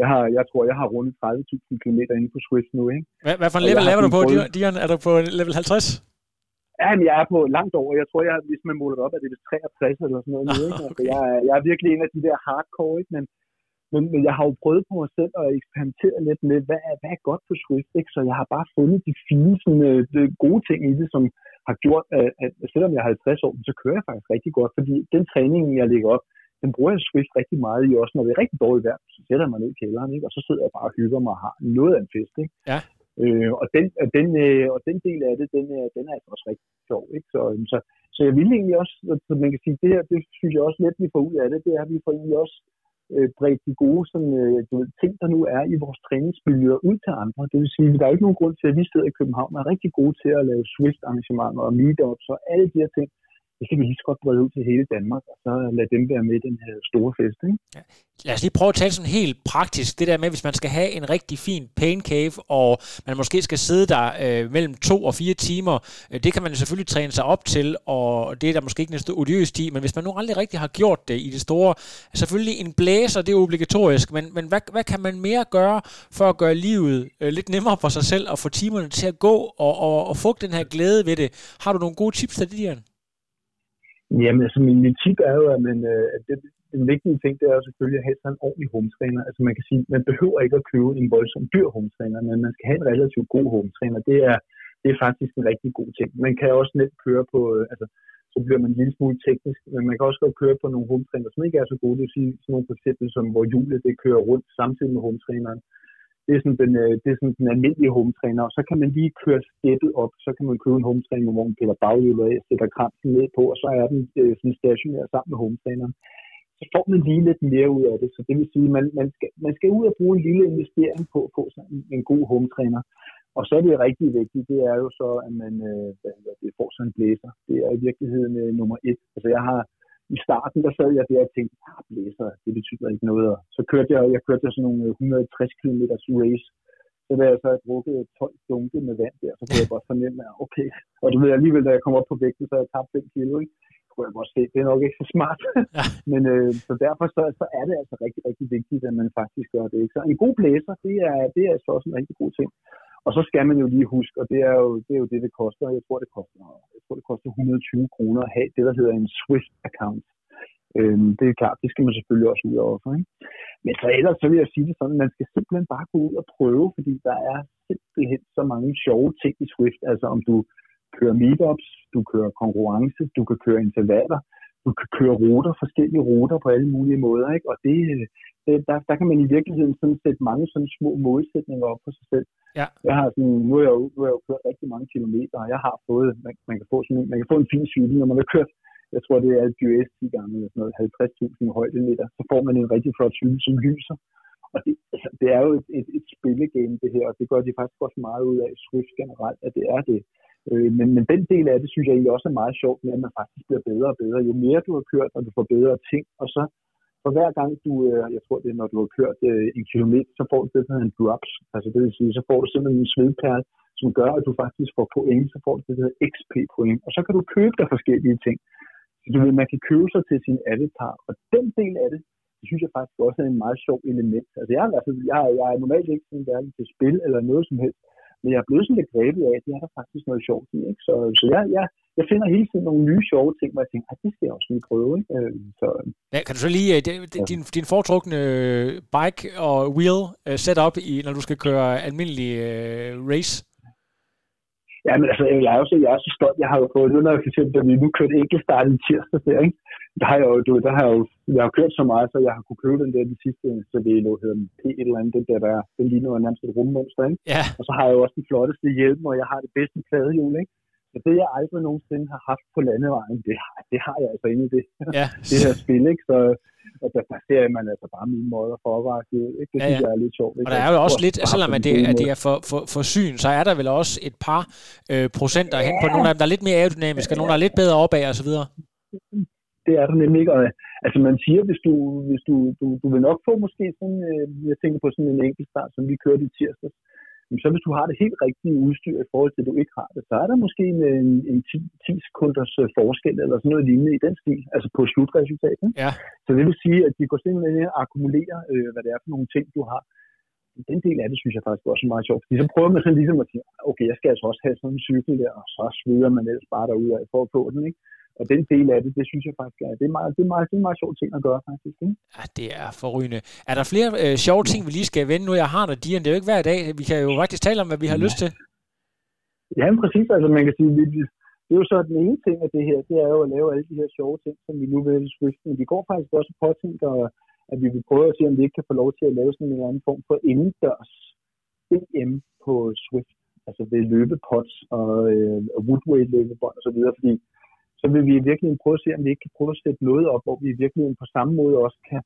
jeg, har, jeg tror, jeg har rundet 30.000 km inde på Swift nu. Ikke? hvad, hvad for en level laver du på, Dion? Er du på level 50? Ja, men jeg er på langt over. Jeg tror, jeg, man måler det op, er det vist 63 eller sådan noget. nu, Ikke? Altså, Okay. jeg, er, jeg er virkelig en af de der hardcore, ikke? Men, men, men jeg har jo prøvet på mig selv at eksperimentere lidt med, hvad er, hvad er godt på Swift, ikke? Så jeg har bare fundet de fine, sådan, øh, de gode ting i det, som har gjort, at, at selvom jeg er 50 år, så kører jeg faktisk rigtig godt, fordi den træning, jeg lægger op, den bruger jeg Swift rigtig meget i, også når det er rigtig dårligt vejr, så sætter jeg mig ned i kælderen, ikke? og så sidder jeg bare og hygger mig og har noget af en fest. Ikke? Ja. Øh, og, den, og, den, øh, og den del af det, den er, den er altså også rigtig sjov. Ikke? Så, øhm, så, så jeg vil egentlig også, så man kan sige, det her, det synes jeg også lidt, vi får ud af det, det er, at vi får egentlig også øh, bredt de gode sådan, øh, du ved, ting, der nu er i vores træningsmiljø ud til andre. Det vil sige, at der er ikke nogen grund til, at vi sidder i København og er rigtig gode til at lave Swift-arrangementer og meetups og alle de her ting det kan vi lige så godt brede ud til hele Danmark, og så lade dem være med i den her store fest. Ikke? Ja. Lad os lige prøve at tale sådan helt praktisk. Det der med, hvis man skal have en rigtig fin pain cave, og man måske skal sidde der øh, mellem to og fire timer, øh, det kan man selvfølgelig træne sig op til, og det er der måske ikke næste odiøst i, men hvis man nu aldrig rigtig har gjort det i det store, selvfølgelig en blæser, det er obligatorisk, men, men hvad, hvad kan man mere gøre for at gøre livet øh, lidt nemmere for sig selv, og få timerne til at gå, og, og, og få den her glæde ved det? Har du nogle gode tips til det, Dian? Jamen, altså min, min tip er jo, at, man, øh, at det, den vigtige ting, det er selvfølgelig at have sådan en ordentlig hometræner. Altså man kan sige, man behøver ikke at købe en voldsom dyr hometræner, men man skal have en relativt god hometræner. Det er, det er faktisk en rigtig god ting. Man kan også net køre på, øh, altså så bliver man en lille smule teknisk, men man kan også godt køre på nogle hometræner, som ikke er så gode. Det vil sige sådan nogle for eksempel, som hvor hjulet det kører rundt samtidig med hometræneren det er sådan den, øh, det er sådan den almindelige hometræner, og så kan man lige køre steppet op, så kan man købe en hometræner, hvor man piller baghjulet af, sætter krampen ned på, og så er den øh, sådan stationær sammen med hometræneren. Så får man lige lidt mere ud af det, så det vil sige, at man, man, skal, man skal ud og bruge en lille investering på at få sådan en god hometræner. Og så er det rigtig vigtigt, det er jo så, at man øh, hvad det, får sådan en blæser. Det er i virkeligheden øh, nummer et. Altså jeg har, i starten, der sad jeg der og tænkte, ah, blæser, det betyder ikke noget. Og så kørte jeg, jeg kørte sådan nogle 160 km race, så da jeg så havde drukket 12 dunke med vand der, så kunne jeg godt fornemme, at okay, og du ved alligevel, da jeg kom op på vægten, så havde jeg tabt 5 kilo, ikke? Så kunne jeg godt se, det er nok ikke så smart. Ja. Men øh, så derfor så, så er det altså rigtig, rigtig vigtigt, at man faktisk gør det. Ikke? Så en god blæser, det er, det er altså også en rigtig god ting. Og så skal man jo lige huske, og det er jo det, er jo det, det koster. Jeg tror, det koster, jeg tror, det koster 120 kroner at have det, der hedder en Swift-account. Øhm, det er klart, det skal man selvfølgelig også ud over. Ikke? Men så ellers så vil jeg sige det sådan, at man skal simpelthen bare gå ud og prøve, fordi der er simpelthen så mange sjove ting i Swift. Altså om du kører meetups, du kører konkurrence, du kan køre intervaller, du kan køre ruter, forskellige ruter på alle mulige måder. Ikke? Og det, det, der, der kan man i virkeligheden sådan sætte mange sådan små målsætninger op for sig selv. Ja. Jeg har sådan, nu, har jeg jo, nu har jeg jo kørt rigtig mange kilometer, og jeg har fået, man, man, kan få sådan, man kan få en fin cykel, når man har kørt jeg tror det er et GS 10 gange eller sådan noget, 50.000 højdemeter, så får man en rigtig flot cykel, som lyser. Og det, altså, det er jo et, et, et spillegame, det her, og det gør de faktisk også meget ud af Swift generelt, at det er det. Øh, men, men den del af det, synes jeg egentlig også er meget sjovt, med at man faktisk bliver bedre og bedre. Jo mere du har kørt, og du får bedre ting, og så for hver gang du, øh, jeg tror det er, når du har kørt øh, en kilometer, så får du det, der hedder en drops. Altså det vil sige, så får du simpelthen en svedperle, som gør, at du faktisk får point, så får du det, der hedder XP-point. Og så kan du købe dig forskellige ting. Så du ved, man kan købe sig til sin avatar, og den del af det, det synes jeg faktisk også er en meget sjov element. Altså jeg, altså, jeg, jeg er normalt ikke sådan hverken til spil eller noget som helst, men jeg er blevet sådan lidt grebet af, at det er der faktisk noget sjovt i. Ikke? Så, så jeg, jeg, jeg finder hele tiden nogle nye sjove ting, hvor jeg tænker, at det skal jeg også lige prøve. Ikke? Øh, så, ja, kan du så lige, øh, din, din foretrukne øh, bike og wheel setup, i, når du skal køre almindelig uh, race? Ja, men altså, jeg er, også, jeg er så stolt. Jeg har jo fået, nu når jeg for eksempel, da vi nu kørte enkeltstart i tirsdag der, ikke? Der har jeg jo, du, der har jeg jo, jeg har kørt så meget, så jeg har kunne købe den der de sidste, så det er hedder P et eller andet, den der, der den ligner nærmest et rummonster, ikke? Ja. Og så har jeg jo også den flotteste hjelm, og jeg har det bedste pladehjul, ikke? Så det, jeg aldrig nogensinde har haft på landevejen, det har, det har jeg altså inde i det, ja. det her spil, ikke? Så, og der, der ser man altså bare mine måder for at ikke? Det ja, ja. synes jeg er lidt sjovt. Ikke? Og der er jo også lidt, selvom at det, at det er for, for, for syn, så er der vel også et par øh, procenter ja. hen på nogle af dem, der er lidt mere aerodynamiske, og nogle, der er lidt bedre opad og så videre. Det er der nemlig ikke. Og, altså man siger, hvis du, hvis du, du, du vil nok få måske sådan, øh, jeg tænker på sådan en enkelt start, som vi kørte i tirsdag, så hvis du har det helt rigtige udstyr i forhold til, at du ikke har det, så er der måske en, en 10, 10 sekunders øh, forskel eller sådan noget lignende i den stil, altså på slutresultatet. Ja. Så det vil sige, at de går simpelthen ind og akkumulerer, øh, hvad det er for nogle ting, du har. Den del af det synes jeg faktisk også er meget sjovt. Fordi så prøver man sådan ligesom at sige, okay, jeg skal altså også have sådan en cykel der, og så sveder man ellers bare derud af for at få den, ikke? Og den del af det, det synes jeg faktisk er, det er meget, det er meget, det er meget sjovt ting at gøre faktisk. Ikke? Ja, det er forrygende. Er der flere øh, sjove ting, vi lige skal vende nu? Jeg har dig, Dian. Det er jo ikke hver dag. Vi kan jo faktisk tale om, hvad vi har ja. lyst til. Ja, men præcis. Altså, man kan sige, vi, det er jo så den ene ting af det her, det er jo at lave alle de her sjove ting, som vi nu vil Swift. Men vi går faktisk også på ting, der, at vi vil prøve at se, om vi ikke kan få lov til at lave sådan en eller anden form for indendørs EM på på Swift, altså ved løbepots og øh, woodweight løbebånd og så videre, fordi så vil vi virkelig prøve at se, om vi ikke kan prøve at sætte noget op, hvor vi virkelig på samme måde også kan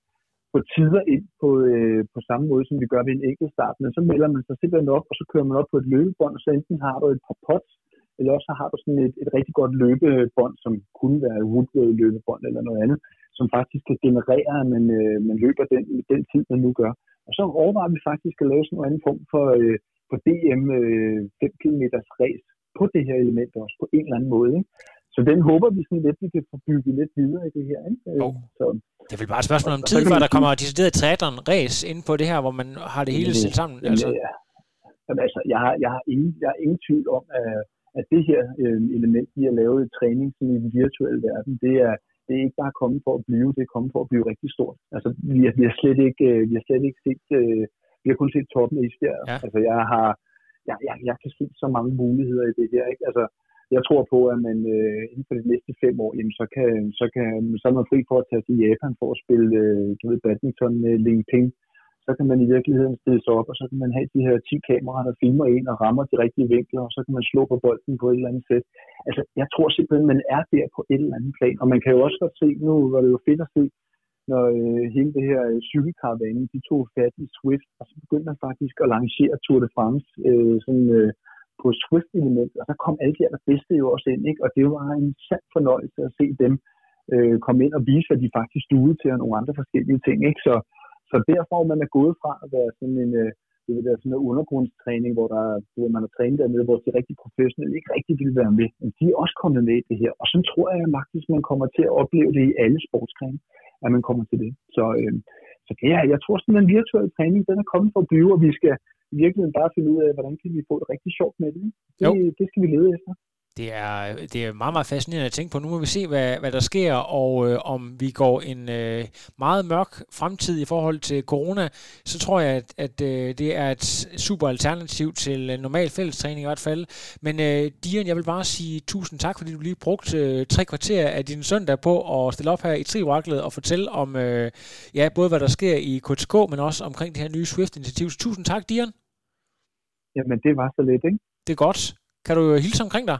få tider ind på, øh, på samme måde, som vi gør ved en enkelt start. Men så melder man sig simpelthen op, og så kører man op på et løbebånd, og så enten har du et par pots, eller også har du sådan et, et rigtig godt løbebånd, som kunne være et woodweight løbebånd eller noget andet, som faktisk kan generere, at man, øh, man løber den, den tid, man nu gør. Og så overvejer vi faktisk at lave sådan en anden form for, øh, for DM øh, 5 km race på det her element også, på en eller anden måde. Ikke? Så den håber vi sådan lidt, vi kan få bygget lidt videre i det her. Ikke? Oh. Så, det er vel bare et spørgsmål om tid, før der kommer decideret triathlon race ind på det her, hvor man har det hele stillet sammen. Altså. Ja, Jamen, altså, jeg, har, jeg, har ingen, jeg har ingen tvivl om, at, at det her øh, element, vi har lavet i træning i den virtuelle verden, det er, det er ikke bare kommet for at blive, det er kommet for at blive rigtig stort. Altså, vi, har, vi har slet ikke, øh, vi har slet ikke set, øh, vi har kun set toppen af isbjerget. Ja. Altså, jeg har, jeg, jeg, jeg kan se så mange muligheder i det her, ikke? Altså, jeg tror på, at man øh, inden for de næste fem år, jamen, så, kan, så, kan, så er man fri for at tage til Japan for at spille øh, du ved, badminton med Ling Ping. Så kan man i virkeligheden stille sig op, og så kan man have de her 10 kameraer, der filmer en og rammer de rigtige vinkler, og så kan man slå på bolden på et eller andet sæt. Altså, jeg tror simpelthen, man er der på et eller andet plan. Og man kan jo også godt se, nu var det jo fedt at se, når øh, hele det her øh, cykelkaravane, de tog fat i Swift, og så begyndte man faktisk at lancere Tour de France øh, sådan, øh, på Swift-element, og så kom alle de bedste jo også ind, ikke? og det var en sand fornøjelse at se dem øh, komme ind og vise, at de faktisk duede til nogle andre forskellige ting. Ikke? Så, så derfor man er gået fra at være sådan en, øh, det vil være sådan en undergrundstræning, hvor, der, hvor man har trænet dernede, hvor de rigtig professionelle ikke rigtig vil være med. Men de er også kommet med i det her. Og så tror jeg at faktisk, man kommer til at opleve det i alle sportsgrene, at man kommer til det. Så, øh, så det jeg tror sådan, at den virtuelle træning, den er kommet for at blive, og vi skal, i virkeligheden bare finde ud af, hvordan kan vi få det rigtig sjovt med det. Det, det skal vi lede efter. Det er, det er meget, meget fascinerende at tænke på. Nu må vi se, hvad, hvad der sker, og øh, om vi går en øh, meget mørk fremtid i forhold til corona, så tror jeg, at, at øh, det er et super alternativ til normal fællestræning i hvert fald. Men øh, Dian, jeg vil bare sige tusind tak, fordi du lige brugte øh, tre kvarter af din søndag på at stille op her i Trivakklet og fortælle om øh, ja, både hvad der sker i KTK, men også omkring det her nye Swift-initiativ. Så tusind tak, Dian. Jamen, det var så lidt, ikke? Det er godt. Kan du hilse omkring dig?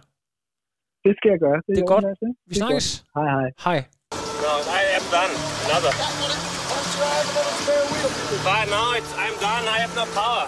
Det skal jeg gøre. Det, det er godt. Vi snakkes. Hej, hej. Hej. No, I am done. Another. But now it's, I'm done. I have no power.